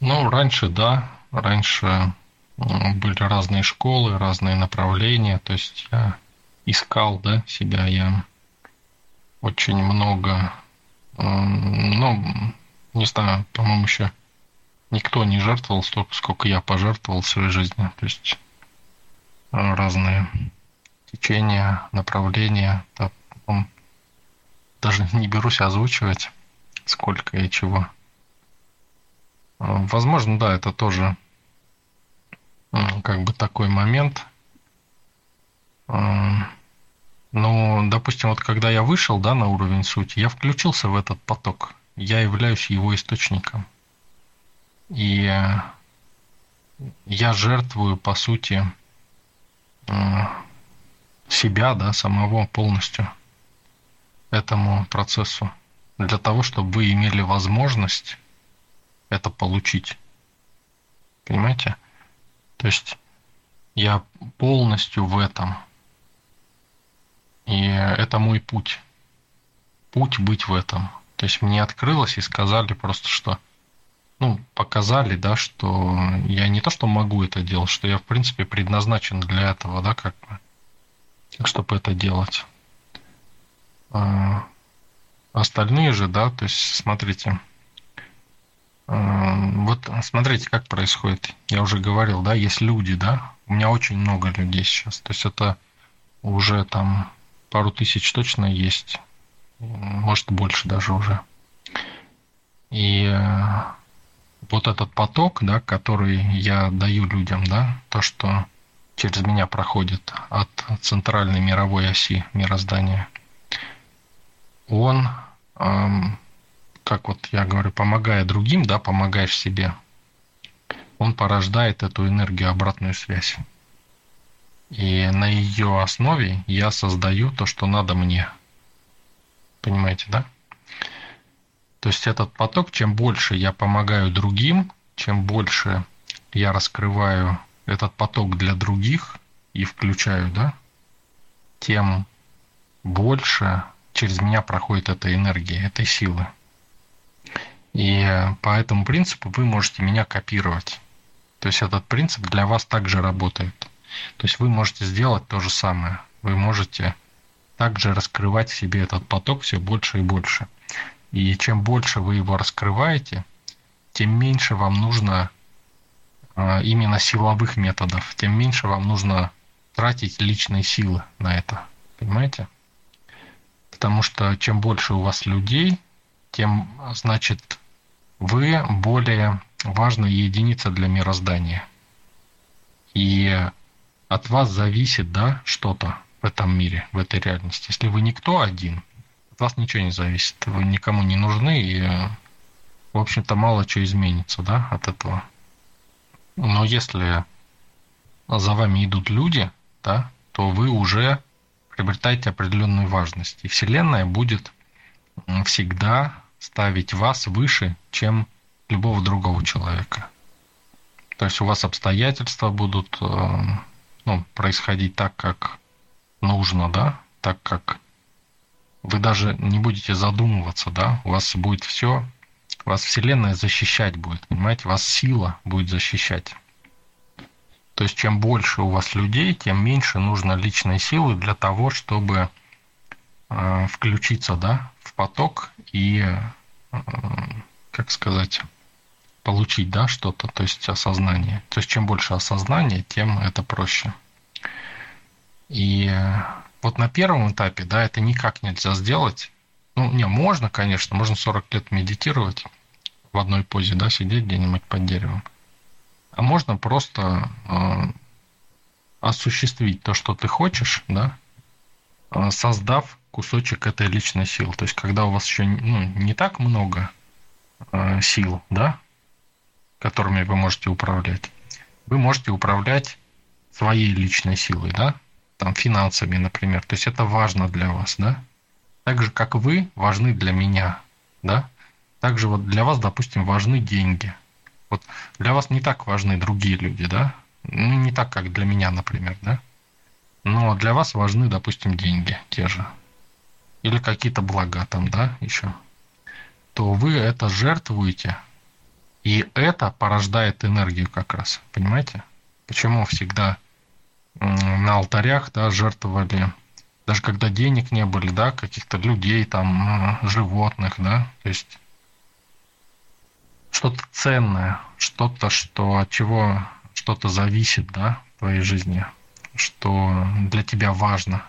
Ну, раньше, да. Раньше были разные школы, разные направления. То есть я искал да, себя, я очень много, ну, не знаю, по-моему, еще никто не жертвовал столько, сколько я пожертвовал в своей жизни. То есть э, разные течения, направления. Да, даже не берусь озвучивать, сколько и чего. Э, возможно, да, это тоже как бы такой момент. Э, ну, допустим, вот когда я вышел да, на уровень сути, я включился в этот поток. Я являюсь его источником. И э, я жертвую, по сути, э, себя, да, самого полностью этому процессу. Для того, чтобы вы имели возможность это получить. Понимаете? То есть я полностью в этом. И это мой путь. Путь быть в этом. То есть мне открылось и сказали просто, что ну, показали, да, что я не то, что могу это делать, что я, в принципе, предназначен для этого, да, как бы, чтобы это делать. А остальные же, да, то есть, смотрите, вот смотрите, как происходит. Я уже говорил, да, есть люди, да, у меня очень много людей сейчас. То есть это уже там пару тысяч точно есть, может больше даже уже. И э, вот этот поток, да, который я даю людям, да, то, что через меня проходит от центральной мировой оси мироздания, он, эм, как вот я говорю, помогая другим, да, помогаешь себе, он порождает эту энергию обратную связь. И на ее основе я создаю то, что надо мне. Понимаете, да? То есть этот поток, чем больше я помогаю другим, чем больше я раскрываю этот поток для других и включаю, да, тем больше через меня проходит эта энергия, этой силы. И по этому принципу вы можете меня копировать. То есть этот принцип для вас также работает. То есть вы можете сделать то же самое. Вы можете также раскрывать себе этот поток все больше и больше. И чем больше вы его раскрываете, тем меньше вам нужно а, именно силовых методов, тем меньше вам нужно тратить личные силы на это. Понимаете? Потому что чем больше у вас людей, тем, значит, вы более важная единица для мироздания. И от вас зависит, да, что-то в этом мире, в этой реальности. Если вы никто один, от вас ничего не зависит. Вы никому не нужны, и, в общем-то, мало чего изменится, да, от этого. Но если за вами идут люди, да, то вы уже приобретаете определенную важность. И Вселенная будет всегда ставить вас выше, чем любого другого человека. То есть у вас обстоятельства будут э, ну, происходить так, как нужно, да, так как вы даже не будете задумываться, да, у вас будет все, вас Вселенная защищать будет, понимаете, вас сила будет защищать. То есть чем больше у вас людей, тем меньше нужно личной силы для того, чтобы э, включиться, да, в поток и, э, как сказать, получить, да, что-то, то есть осознание. То есть чем больше осознания, тем это проще. И вот на первом этапе, да, это никак нельзя сделать. Ну, не, можно, конечно, можно 40 лет медитировать в одной позе, да, сидеть где-нибудь под деревом. А можно просто э, осуществить то, что ты хочешь, да, э, создав кусочек этой личной силы. То есть, когда у вас еще ну, не так много э, сил, да, которыми вы можете управлять, вы можете управлять своей личной силой, да, там финансами, например. То есть это важно для вас, да. Так же, как вы важны для меня, да. Также вот для вас, допустим, важны деньги. Вот для вас не так важны другие люди, да. Ну, не так, как для меня, например, да. Но для вас важны, допустим, деньги те же. Или какие-то блага там, да, еще. То вы это жертвуете и это порождает энергию как раз. Понимаете? Почему всегда на алтарях да, жертвовали, даже когда денег не были, да, каких-то людей, там, животных, да, то есть что-то ценное, что-то, что от чего что-то зависит, да, в твоей жизни, что для тебя важно,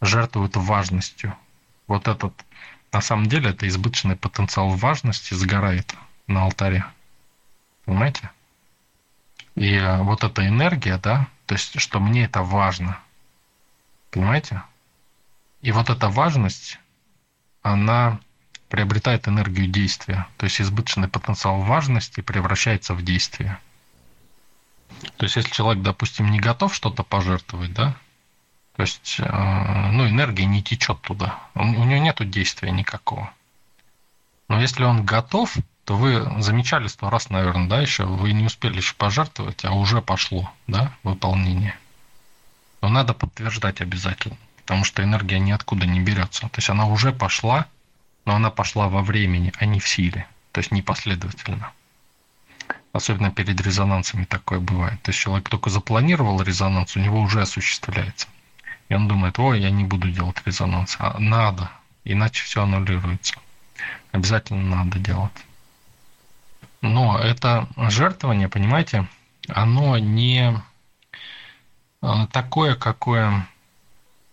жертвуют важностью. Вот этот, на самом деле, это избыточный потенциал важности сгорает на алтаре. Понимаете? И э, вот эта энергия, да, то есть, что мне это важно. Понимаете? И вот эта важность, она приобретает энергию действия. То есть избыточный потенциал важности превращается в действие. То есть, если человек, допустим, не готов что-то пожертвовать, да, то есть, э, ну, энергия не течет туда, у него нет действия никакого. Но если он готов, то вы замечали сто раз, наверное, да, еще, вы не успели еще пожертвовать, а уже пошло, да, выполнение. Но надо подтверждать обязательно, потому что энергия ниоткуда не берется. То есть она уже пошла, но она пошла во времени, а не в силе, то есть непоследовательно. Особенно перед резонансами такое бывает. То есть человек только запланировал резонанс, у него уже осуществляется. И он думает, ой, я не буду делать резонанс. А надо, иначе все аннулируется. Обязательно надо делать. Но это жертвование, понимаете, оно не а, такое, какое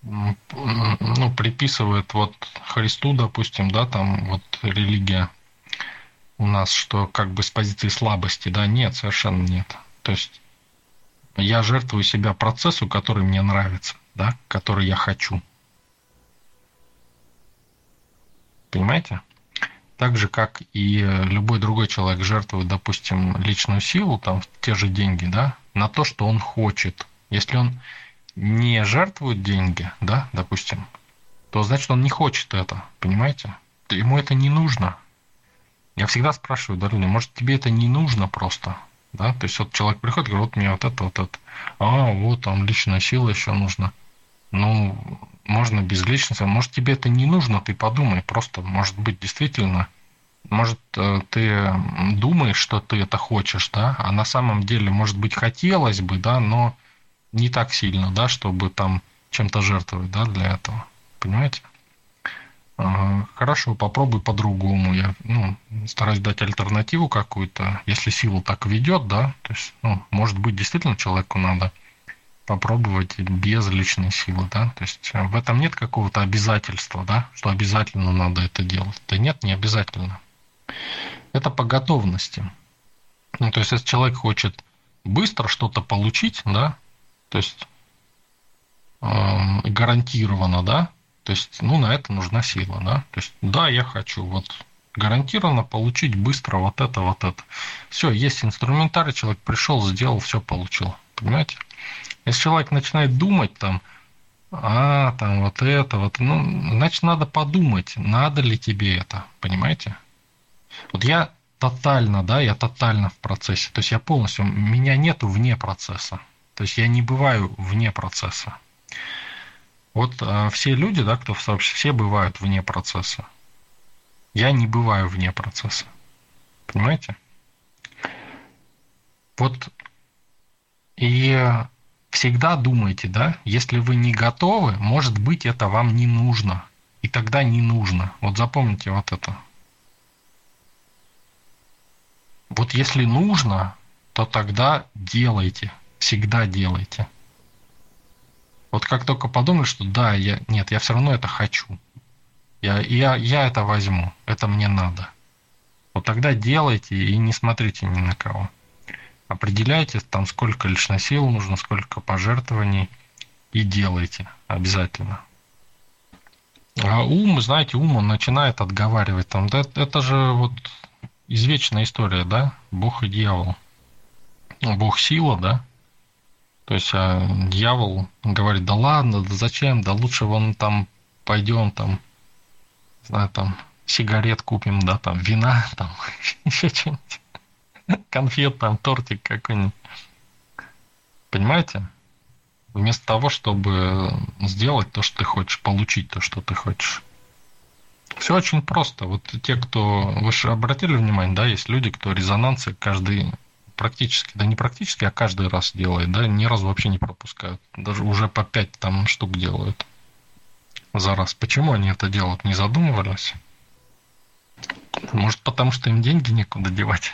ну, приписывает вот Христу, допустим, да, там вот религия у нас, что как бы с позиции слабости, да, нет, совершенно нет. То есть я жертвую себя процессу, который мне нравится, да, который я хочу. Понимаете? Так же, как и любой другой человек жертвует, допустим, личную силу, там, те же деньги, да, на то, что он хочет. Если он не жертвует деньги, да, допустим, то значит он не хочет это, понимаете? Ему это не нужно. Я всегда спрашиваю, Дарина, может тебе это не нужно просто? Да, то есть вот человек приходит, говорит, вот мне вот это, вот это. А, вот там личная сила еще нужна. Ну, можно без личности. Может, тебе это не нужно, ты подумай. Просто, может быть, действительно, может, э, ты думаешь, что ты это хочешь, да, а на самом деле, может быть, хотелось бы, да, но не так сильно, да, чтобы там чем-то жертвовать, да, для этого. Понимаете? Хорошо, попробуй по-другому. Я ну, стараюсь дать альтернативу какую-то. Если силу так ведет, да, то есть, ну, может быть, действительно человеку надо попробовать без личной силы, да, то есть э, в этом нет какого-то обязательства, да, что обязательно надо это делать. Да нет, не обязательно. Это по готовности. Ну, то есть, если человек хочет быстро что-то получить, да, то есть э, гарантированно, да, то есть, ну, на это нужна сила, да, то есть, да, я хочу вот гарантированно получить быстро вот это, вот это. Все, есть инструментарий, человек пришел, сделал, все получил, понимаете? Если человек начинает думать там, а, там вот это, вот, ну, значит, надо подумать, надо ли тебе это, понимаете? Вот я тотально, да, я тотально в процессе. То есть я полностью, меня нету вне процесса. То есть я не бываю вне процесса. Вот э, все люди, да, кто в сообществе, все бывают вне процесса. Я не бываю вне процесса. Понимаете? Вот и всегда думайте, да, если вы не готовы, может быть, это вам не нужно. И тогда не нужно. Вот запомните вот это. Вот если нужно, то тогда делайте. Всегда делайте. Вот как только подумали, что да, я, нет, я все равно это хочу. Я, я, я это возьму, это мне надо. Вот тогда делайте и не смотрите ни на кого. Определяйте там, сколько личной сил нужно, сколько пожертвований, и делайте обязательно. А ум, знаете, ум, он начинает отговаривать. Там, да, это же вот извечная история, да? Бог и дьявол. Бог сила, да? То есть а дьявол говорит, да ладно, да зачем, да лучше вон там пойдем там, знаю, там сигарет купим, да, там вина, там еще что-нибудь, конфет, там тортик какой-нибудь. Понимаете? Вместо того, чтобы сделать то, что ты хочешь, получить то, что ты хочешь. Все очень просто. Вот те, кто... Вы же обратили внимание, да, есть люди, кто резонансы каждый практически, да не практически, а каждый раз делает, да, ни разу вообще не пропускают. Даже уже по пять там штук делают за раз. Почему они это делают? Не задумывались? Может, потому что им деньги некуда девать?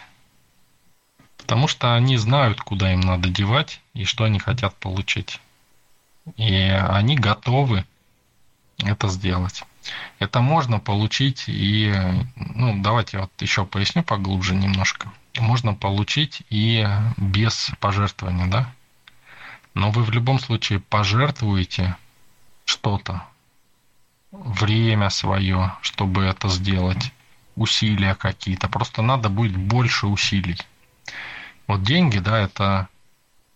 Потому что они знают, куда им надо девать и что они хотят получить. И они готовы это сделать. Это можно получить и, ну, давайте вот еще поясню поглубже немножко. Можно получить и без пожертвования, да? Но вы в любом случае пожертвуете что-то, время свое, чтобы это сделать, усилия какие-то. Просто надо будет больше усилий. Вот деньги, да, это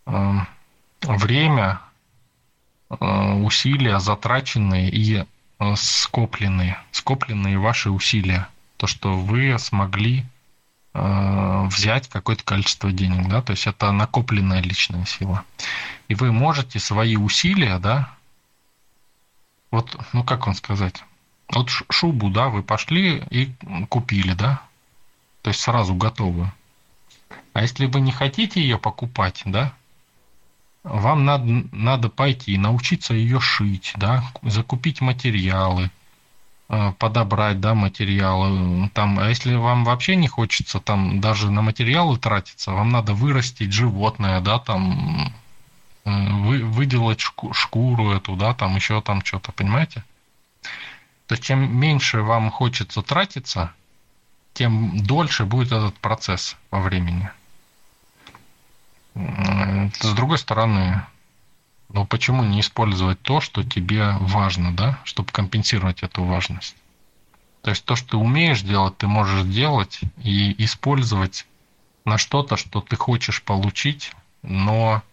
э, время, э, усилия затраченные и Э, скопленные, скопленные ваши усилия. То, что вы смогли э, взять какое-то количество денег, да, то есть это накопленная личная сила. И вы можете свои усилия, да, вот, ну как вам сказать, вот шубу, да, вы пошли и купили, да, то есть сразу готовую. А если вы не хотите ее покупать, да, вам надо, надо пойти научиться ее шить, да, закупить материалы, э, подобрать, да, материалы. Там, а если вам вообще не хочется там даже на материалы тратиться, вам надо вырастить животное, да, там э, вы, выделать шку, шкуру эту, да, там еще там что-то, понимаете? То есть чем меньше вам хочется тратиться, тем дольше будет этот процесс во времени. С другой стороны, ну почему не использовать то, что тебе важно, да, чтобы компенсировать эту важность? То есть то, что ты умеешь делать, ты можешь делать и использовать на что-то, что ты хочешь получить, но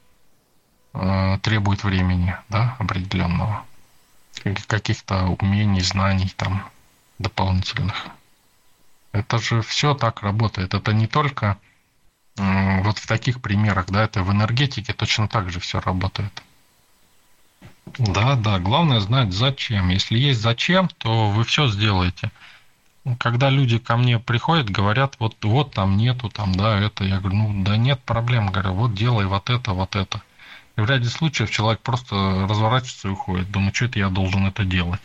э, требует времени, да, определенного, каких-то умений, знаний там дополнительных. Это же все так работает. Это не только вот в таких примерах, да, это в энергетике точно так же все работает. Да, да, главное знать зачем. Если есть зачем, то вы все сделаете. Когда люди ко мне приходят, говорят, вот, вот там нету, там, да, это, я говорю, ну, да нет проблем, говорю, вот делай вот это, вот это. И в ряде случаев человек просто разворачивается и уходит. Думаю, что это я должен это делать?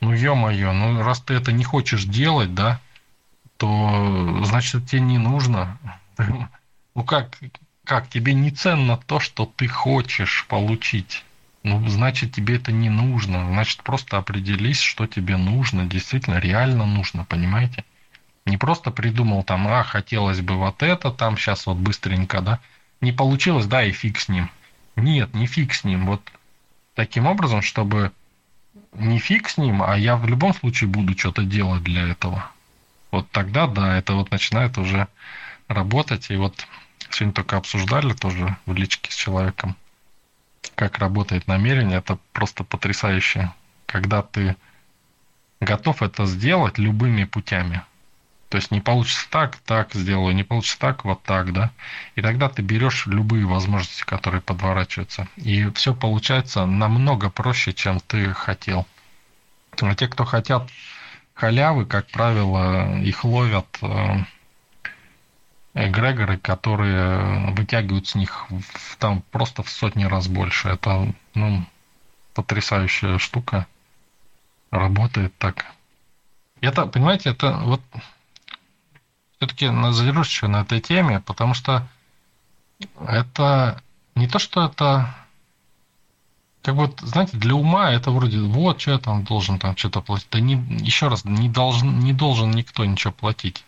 Ну, ё-моё, ну, раз ты это не хочешь делать, да, то, значит, тебе не нужно. Ну как, как тебе не ценно то, что ты хочешь получить? Ну, значит, тебе это не нужно. Значит, просто определись, что тебе нужно, действительно, реально нужно, понимаете? Не просто придумал там, а, хотелось бы вот это, там сейчас вот быстренько, да? Не получилось, да, и фиг с ним. Нет, не фиг с ним. Вот таким образом, чтобы не фиг с ним, а я в любом случае буду что-то делать для этого. Вот тогда, да, это вот начинает уже работать. И вот сегодня только обсуждали тоже в личке с человеком, как работает намерение. Это просто потрясающе. Когда ты готов это сделать любыми путями. То есть не получится так, так сделаю, не получится так, вот так, да. И тогда ты берешь любые возможности, которые подворачиваются. И все получается намного проще, чем ты хотел. А те, кто хотят халявы, как правило, их ловят э, эгрегоры, которые вытягивают с них в, там просто в сотни раз больше. Это, ну, потрясающая штука. Работает так. Это, понимаете, это вот все-таки задержусь еще на этой теме, потому что это не то, что это как вот, знаете, для ума это вроде, вот, что я там должен там что-то платить. Да не, еще раз, не должен, не должен никто ничего платить.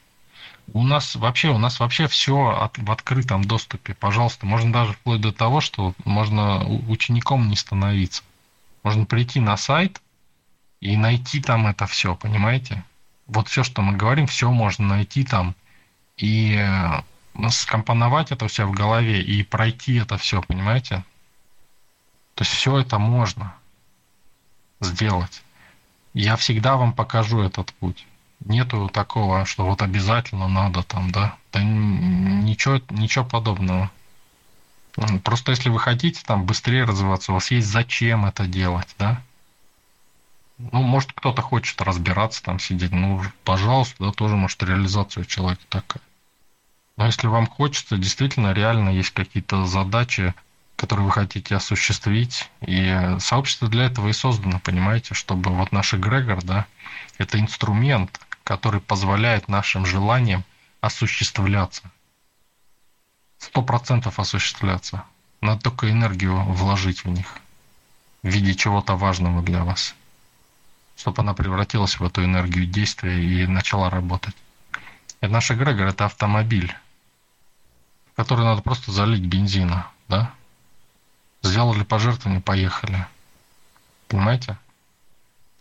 У нас вообще, у нас вообще все от, в открытом доступе. Пожалуйста, можно даже вплоть до того, что можно учеником не становиться. Можно прийти на сайт и найти там это все, понимаете? Вот все, что мы говорим, все можно найти там и э, скомпоновать это все в голове и пройти это все, понимаете? То есть все это можно сделать. Я всегда вам покажу этот путь. Нету такого, что вот обязательно надо там, да? Да ничего, ничего подобного. Просто если вы хотите там быстрее развиваться, у вас есть зачем это делать, да? Ну, может, кто-то хочет разбираться, там сидеть, ну, пожалуйста, да, тоже, может, реализация у человека такая. Но если вам хочется, действительно, реально есть какие-то задачи, который вы хотите осуществить. И сообщество для этого и создано, понимаете, чтобы вот наш эгрегор, да, это инструмент, который позволяет нашим желаниям осуществляться. Сто процентов осуществляться. Надо только энергию вложить в них в виде чего-то важного для вас, чтобы она превратилась в эту энергию действия и начала работать. И наш эгрегор – это автомобиль, в который надо просто залить бензина, да, сделали пожертвование, поехали. Понимаете?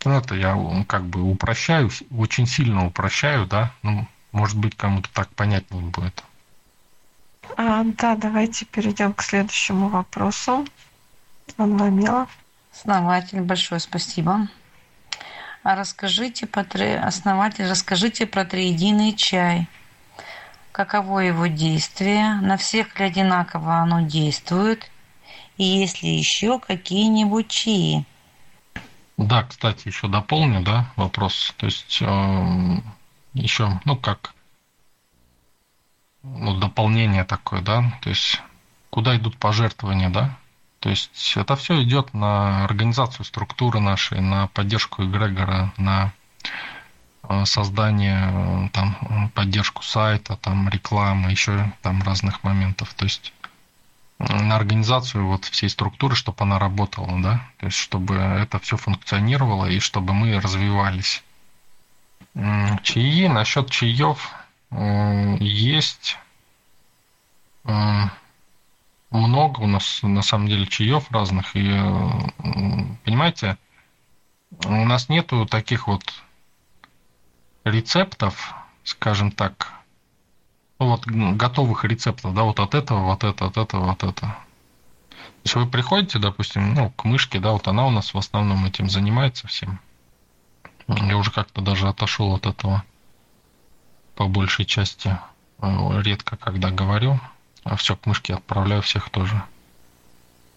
Ну, это я как бы упрощаю, очень сильно упрощаю, да? Ну, может быть, кому-то так понятнее будет. А, да, давайте перейдем к следующему вопросу. Анна Мила. Основатель, большое спасибо. А расскажите, по три... основатель, расскажите про триединый чай. Каково его действие? На всех ли одинаково оно действует? И есть ли еще какие-нибудь чаи? Да, кстати, еще дополню, да, вопрос. То есть э, еще, ну как, ну, дополнение такое, да, то есть куда идут пожертвования, да, то есть это все идет на организацию структуры нашей, на поддержку эгрегора, на э, создание, э, там, поддержку сайта, там, рекламы, еще там разных моментов. То есть на организацию вот всей структуры, чтобы она работала, да, то есть чтобы это все функционировало и чтобы мы развивались. Чаи, насчет чаев есть много у нас на самом деле чаев разных и понимаете, у нас нету таких вот рецептов, скажем так, вот готовых рецептов, да, вот от этого, вот это, от этого, вот это. То есть вы приходите, допустим, ну, к мышке, да, вот она у нас в основном этим занимается всем. Я уже как-то даже отошел от этого по большей части. Э, редко когда говорю. А все к мышке отправляю всех тоже.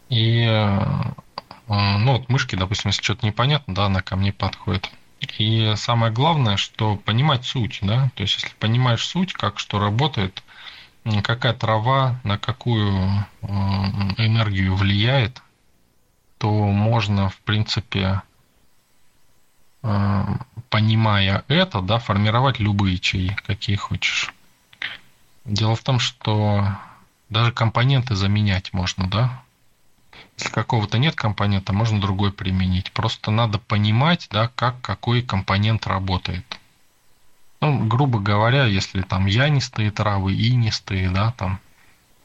И э, ну вот мышки, допустим, если что-то непонятно, да, она ко мне подходит. И самое главное, что понимать суть, да, то есть если понимаешь суть, как что работает, какая трава на какую э, энергию влияет, то можно, в принципе, э, понимая это, да, формировать любые чаи, какие хочешь. Дело в том, что даже компоненты заменять можно, да, если какого-то нет компонента, можно другой применить. Просто надо понимать, да, как какой компонент работает. Ну, грубо говоря, если там янистые травы, инистые, да, там,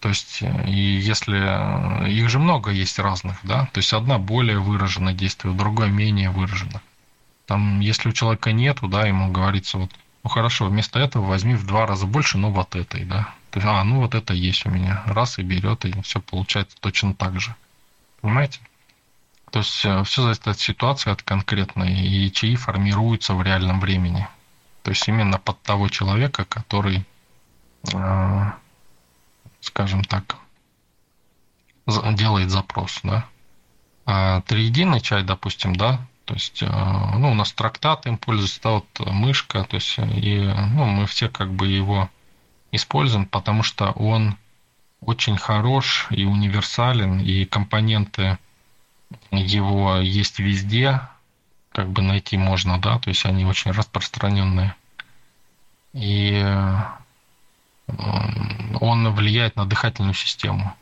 то есть, и если их же много есть разных, да, то есть одна более выраженно действует, другая менее выраженно. Там, если у человека нету, да, ему говорится, вот, ну хорошо, вместо этого возьми в два раза больше, но вот этой, да. То есть, а, ну вот это есть у меня. Раз и берет, и все получается точно так же. Понимаете? То есть э, все зависит от ситуации, от конкретной, и чаи формируются в реальном времени. То есть именно под того человека, который, э, скажем так, делает запрос, да. А триединый чай, допустим, да, то есть, э, ну, у нас трактат им пользуется, да, вот мышка, то есть, и, ну, мы все как бы его используем, потому что он очень хорош и универсален, и компоненты его есть везде, как бы найти можно, да, то есть они очень распространенные. И он влияет на дыхательную систему.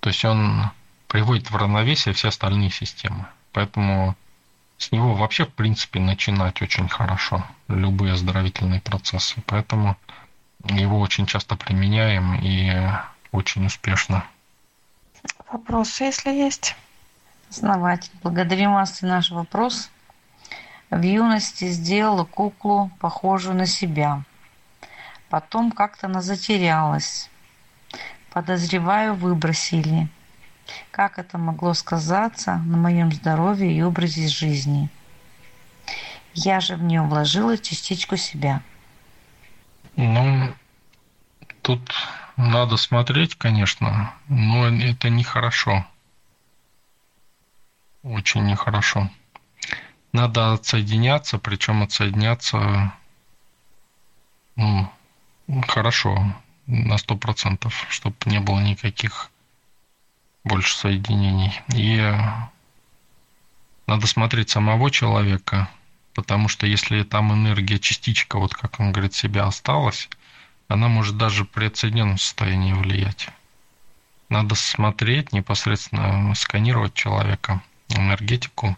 То есть он приводит в равновесие все остальные системы. Поэтому с него вообще, в принципе, начинать очень хорошо любые оздоровительные процессы. Поэтому его очень часто применяем и очень успешно. Вопросы, если есть? Основатель, благодарим вас за наш вопрос. В юности сделала куклу, похожую на себя. Потом как-то она затерялась. Подозреваю, выбросили. Как это могло сказаться на моем здоровье и образе жизни? Я же в нее вложила частичку себя. Ну, тут надо смотреть, конечно, но это нехорошо. Очень нехорошо. Надо отсоединяться, причем отсоединяться ну, хорошо, на сто процентов, чтобы не было никаких больше соединений. И надо смотреть самого человека, потому что если там энергия, частичка, вот как он говорит, себя осталась, она может даже при отсоединенном состоянии влиять. Надо смотреть, непосредственно сканировать человека, энергетику.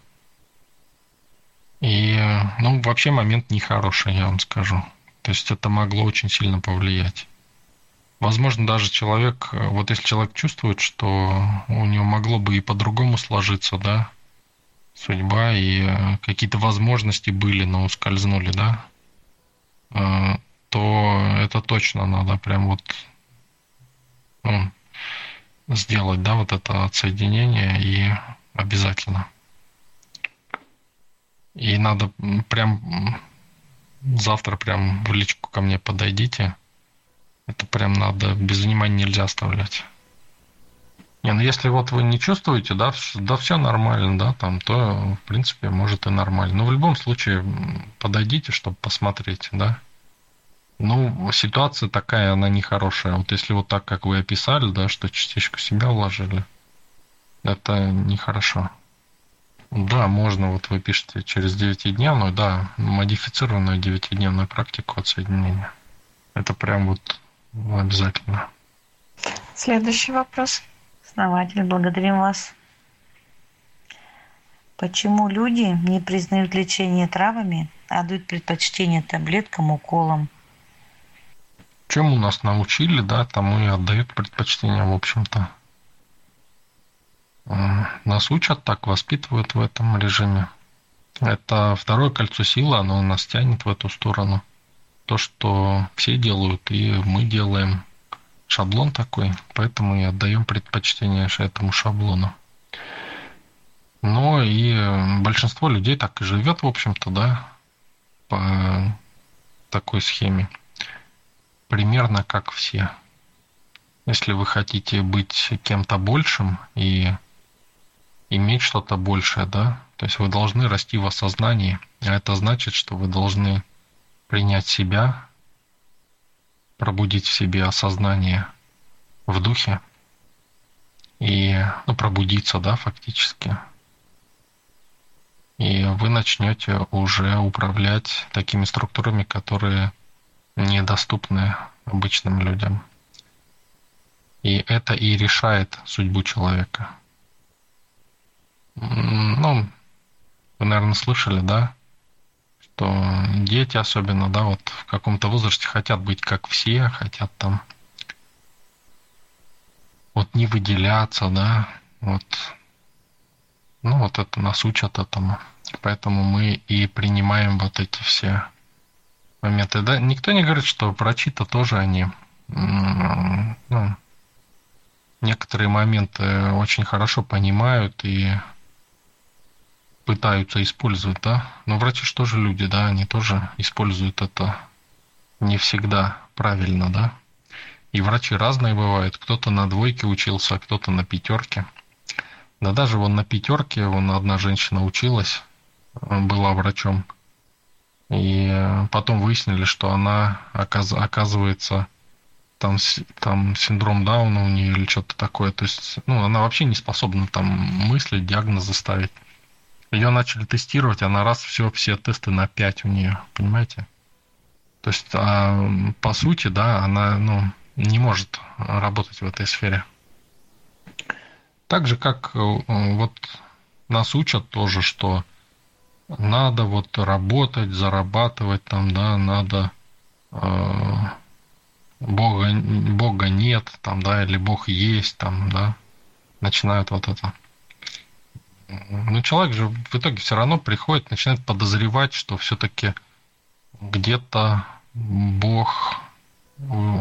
И, ну, вообще момент нехороший, я вам скажу. То есть это могло очень сильно повлиять. Возможно, даже человек, вот если человек чувствует, что у него могло бы и по-другому сложиться, да, судьба, и какие-то возможности были, но ускользнули, да, э, то это точно надо прям вот ну, сделать, да, вот это отсоединение и обязательно. И надо прям завтра прям в личку ко мне подойдите. Это прям надо, без внимания нельзя оставлять. Не, ну если вот вы не чувствуете, да, да все нормально, да, там, то, в принципе, может и нормально. Но в любом случае подойдите, чтобы посмотреть, да. Ну, ситуация такая, она нехорошая. Вот если вот так, как вы описали, да, что частичку себя вложили, это нехорошо. Да, можно, вот вы пишете через 9-дневную, да, модифицированную 9-дневную практику отсоединения. Это прям вот обязательно. Следующий вопрос. Основатель, благодарим вас. Почему люди не признают лечение травами, а дают предпочтение таблеткам, уколам? Чему нас научили, да, тому и отдают предпочтение, в общем-то. Нас учат так, воспитывают в этом режиме. Это второе кольцо силы, оно нас тянет в эту сторону. То, что все делают, и мы делаем. Шаблон такой, поэтому и отдаем предпочтение этому шаблону. Но и большинство людей так и живет, в общем-то, да, по такой схеме примерно как все. Если вы хотите быть кем-то большим и иметь что-то большее, да, то есть вы должны расти в осознании, а это значит, что вы должны принять себя, пробудить в себе осознание в духе и ну, пробудиться, да, фактически. И вы начнете уже управлять такими структурами, которые недоступны обычным людям. И это и решает судьбу человека. Ну, вы, наверное, слышали, да, что дети особенно, да, вот в каком-то возрасте хотят быть как все, хотят там вот не выделяться, да, вот, ну, вот это нас учат этому. Поэтому мы и принимаем вот эти все моменты. Да, никто не говорит, что врачи-то тоже они ну, некоторые моменты очень хорошо понимают и пытаются использовать, да. Но врачи же тоже люди, да, они тоже используют это не всегда правильно, да. И врачи разные бывают. Кто-то на двойке учился, а кто-то на пятерке. Да даже вон на пятерке, вон одна женщина училась, была врачом. И потом выяснили, что она, оказывается, там, там синдром Дауна у нее или что-то такое. То есть, ну, она вообще не способна там мыслить, диагнозы ставить. Ее начали тестировать, она раз все, все тесты на 5 у нее, понимаете? То есть, а, по сути, да, она, ну, не может работать в этой сфере. Так же, как э, вот нас учат тоже, что надо вот работать, зарабатывать там, да, надо э, Бога, Бога нет, там, да, или Бог есть, там, да, начинают вот это. Ну, человек же в итоге все равно приходит, начинает подозревать, что все-таки где-то Бог,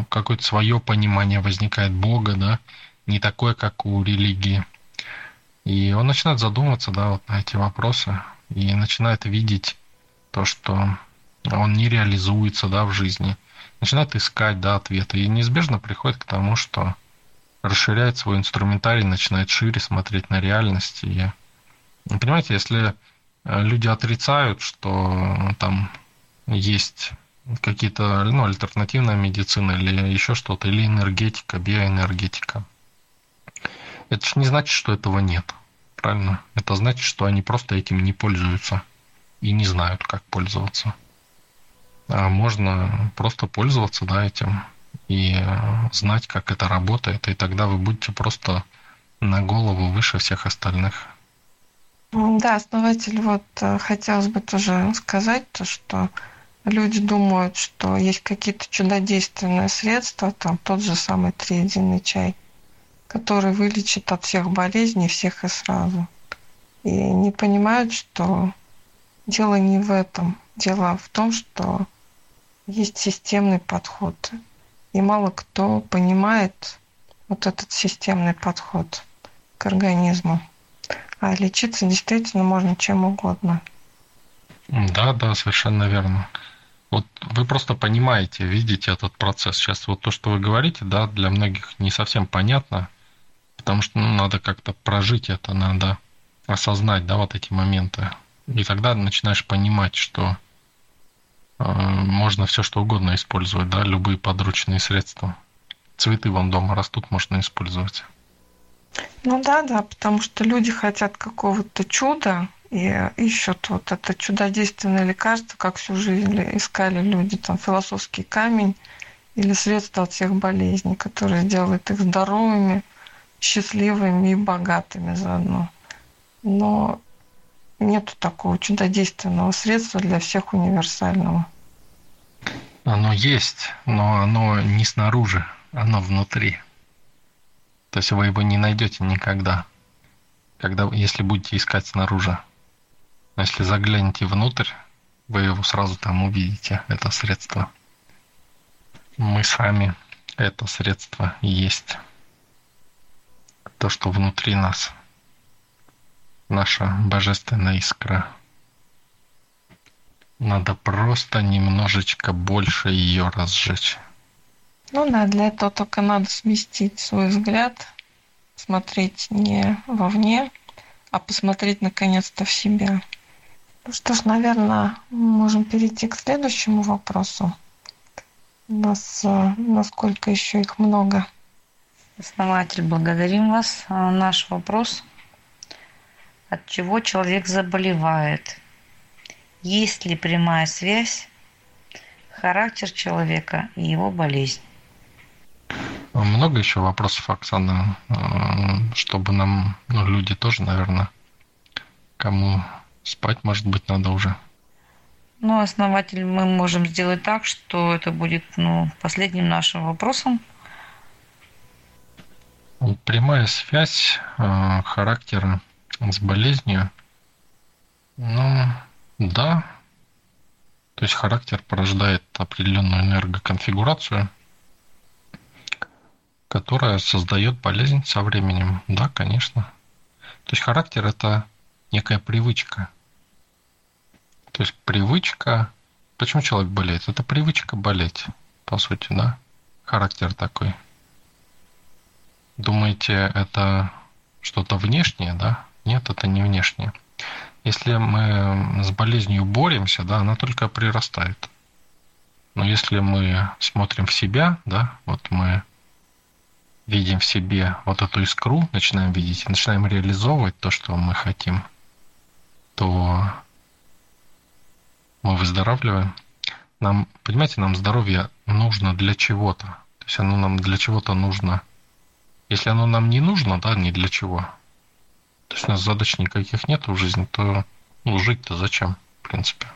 какое-то свое понимание возникает Бога, да, не такое, как у религии. И он начинает задумываться, да, вот на эти вопросы, и начинает видеть то, что он не реализуется, да, в жизни. Начинает искать, да, ответы. И неизбежно приходит к тому, что расширяет свой инструментарий, начинает шире смотреть на реальность. И, понимаете, если э, люди отрицают, что там есть какие-то ну, альтернативная медицина или еще что-то, или энергетика, биоэнергетика. Это же не значит, что этого нет. Правильно? Это значит, что они просто этим не пользуются и не знают, как пользоваться. А можно просто пользоваться да, этим и знать, как это работает, и тогда вы будете просто на голову выше всех остальных. Да, основатель, вот э, хотелось бы тоже сказать то, что люди думают, что есть какие-то чудодейственные средства, там тот же самый триединый чай, который вылечит от всех болезней, всех и сразу. И не понимают, что дело не в этом. Дело в том, что есть системный подход. И мало кто понимает вот этот системный подход к организму. А лечиться действительно можно чем угодно. Да, да, совершенно верно. Вот вы просто понимаете, видите этот процесс. Сейчас вот то, что вы говорите, да, для многих не совсем понятно, потому что ну, надо как-то прожить это, надо осознать, да, вот эти моменты. И тогда начинаешь понимать, что э, можно все что угодно использовать, да, любые подручные средства. Цветы вам дома растут, можно использовать. Ну да, да, потому что люди хотят какого-то чуда, и ищут вот это чудодейственное лекарство, как всю жизнь искали люди, там, философский камень или средство от всех болезней, которое сделает их здоровыми, счастливыми и богатыми заодно. Но нет такого чудодейственного средства для всех универсального. Оно есть, но оно не снаружи, оно внутри. То есть вы его не найдете никогда, когда, если будете искать снаружи. Но если заглянете внутрь, вы его сразу там увидите, это средство. Мы сами это средство есть. То, что внутри нас. Наша божественная искра. Надо просто немножечко больше ее разжечь. Ну да, для этого только надо сместить свой взгляд, смотреть не вовне, а посмотреть наконец-то в себя. Ну что ж, наверное, можем перейти к следующему вопросу. У нас э, насколько еще их много. Основатель, благодарим вас. А наш вопрос. От чего человек заболевает? Есть ли прямая связь характер человека и его болезнь? Много еще вопросов, Оксана, э, чтобы нам, ну, люди тоже, наверное, кому Спать, может быть, надо уже. Ну, основатель, мы можем сделать так, что это будет ну, последним нашим вопросом. Прямая связь э, характера с болезнью. Ну, да. То есть характер порождает определенную энергоконфигурацию, которая создает болезнь со временем. Да, конечно. То есть характер это некая привычка – То есть привычка... Почему человек болеет? Это привычка болеть, по сути, да? Характер такой. Думаете, это что-то внешнее, да? Нет, это не внешнее. Если мы с болезнью боремся, да, она только прирастает. Но если мы смотрим в себя, да, вот мы видим в себе вот эту искру, начинаем видеть, начинаем реализовывать то, что мы хотим, то мы выздоравливаем. Нам, понимаете, нам здоровье нужно для чего-то. То есть оно нам для чего-то нужно. Если оно нам не нужно, да, ни для чего. То есть у нас задач никаких нет в жизни, то ну, жить-то зачем, в принципе.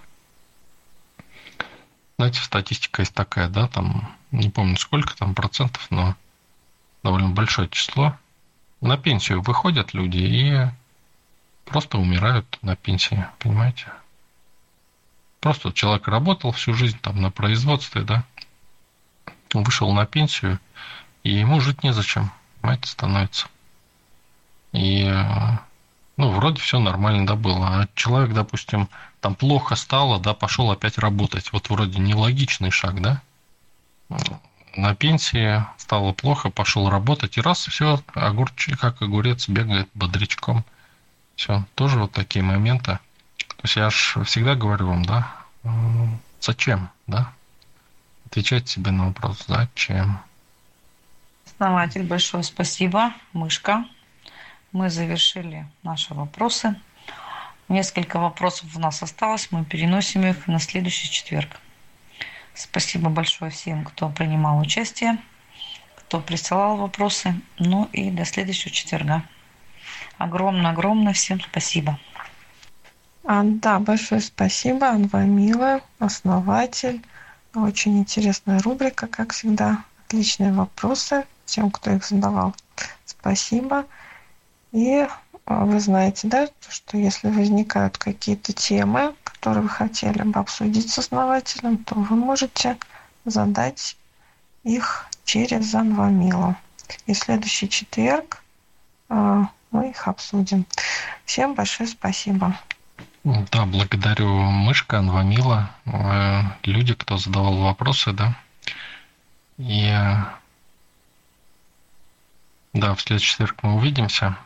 Знаете, статистика есть такая, да, там, не помню сколько там процентов, но довольно большое число. На пенсию выходят люди и просто умирают на пенсии, понимаете? Просто человек работал всю жизнь там на производстве, да, вышел на пенсию, и ему жить незачем, понимаете, становится. И, ну, вроде все нормально, да, было. А человек, допустим, там плохо стало, да, пошел опять работать. Вот вроде нелогичный шаг, да? На пенсии стало плохо, пошел работать, и раз, все, огурчик, как огурец, бегает бодрячком. Все, тоже вот такие моменты. То есть я же всегда говорю вам, да, зачем, да? Отвечать себе на вопрос, зачем. Основатель, большое спасибо. Мышка. Мы завершили наши вопросы. Несколько вопросов у нас осталось. Мы переносим их на следующий четверг. Спасибо большое всем, кто принимал участие, кто присылал вопросы. Ну и до следующего четверга. Огромное-огромное всем спасибо. А, да, большое спасибо, Анвамила, основатель. Очень интересная рубрика, как всегда. Отличные вопросы тем, кто их задавал. Спасибо. И а, вы знаете, да, что если возникают какие-то темы, которые вы хотели бы обсудить с основателем, то вы можете задать их через Анвамилу. И следующий четверг а, мы их обсудим. Всем большое спасибо. Да, благодарю Мышка, Анвамила, э, люди, кто задавал вопросы, да. И да, в следующий четверг мы увидимся.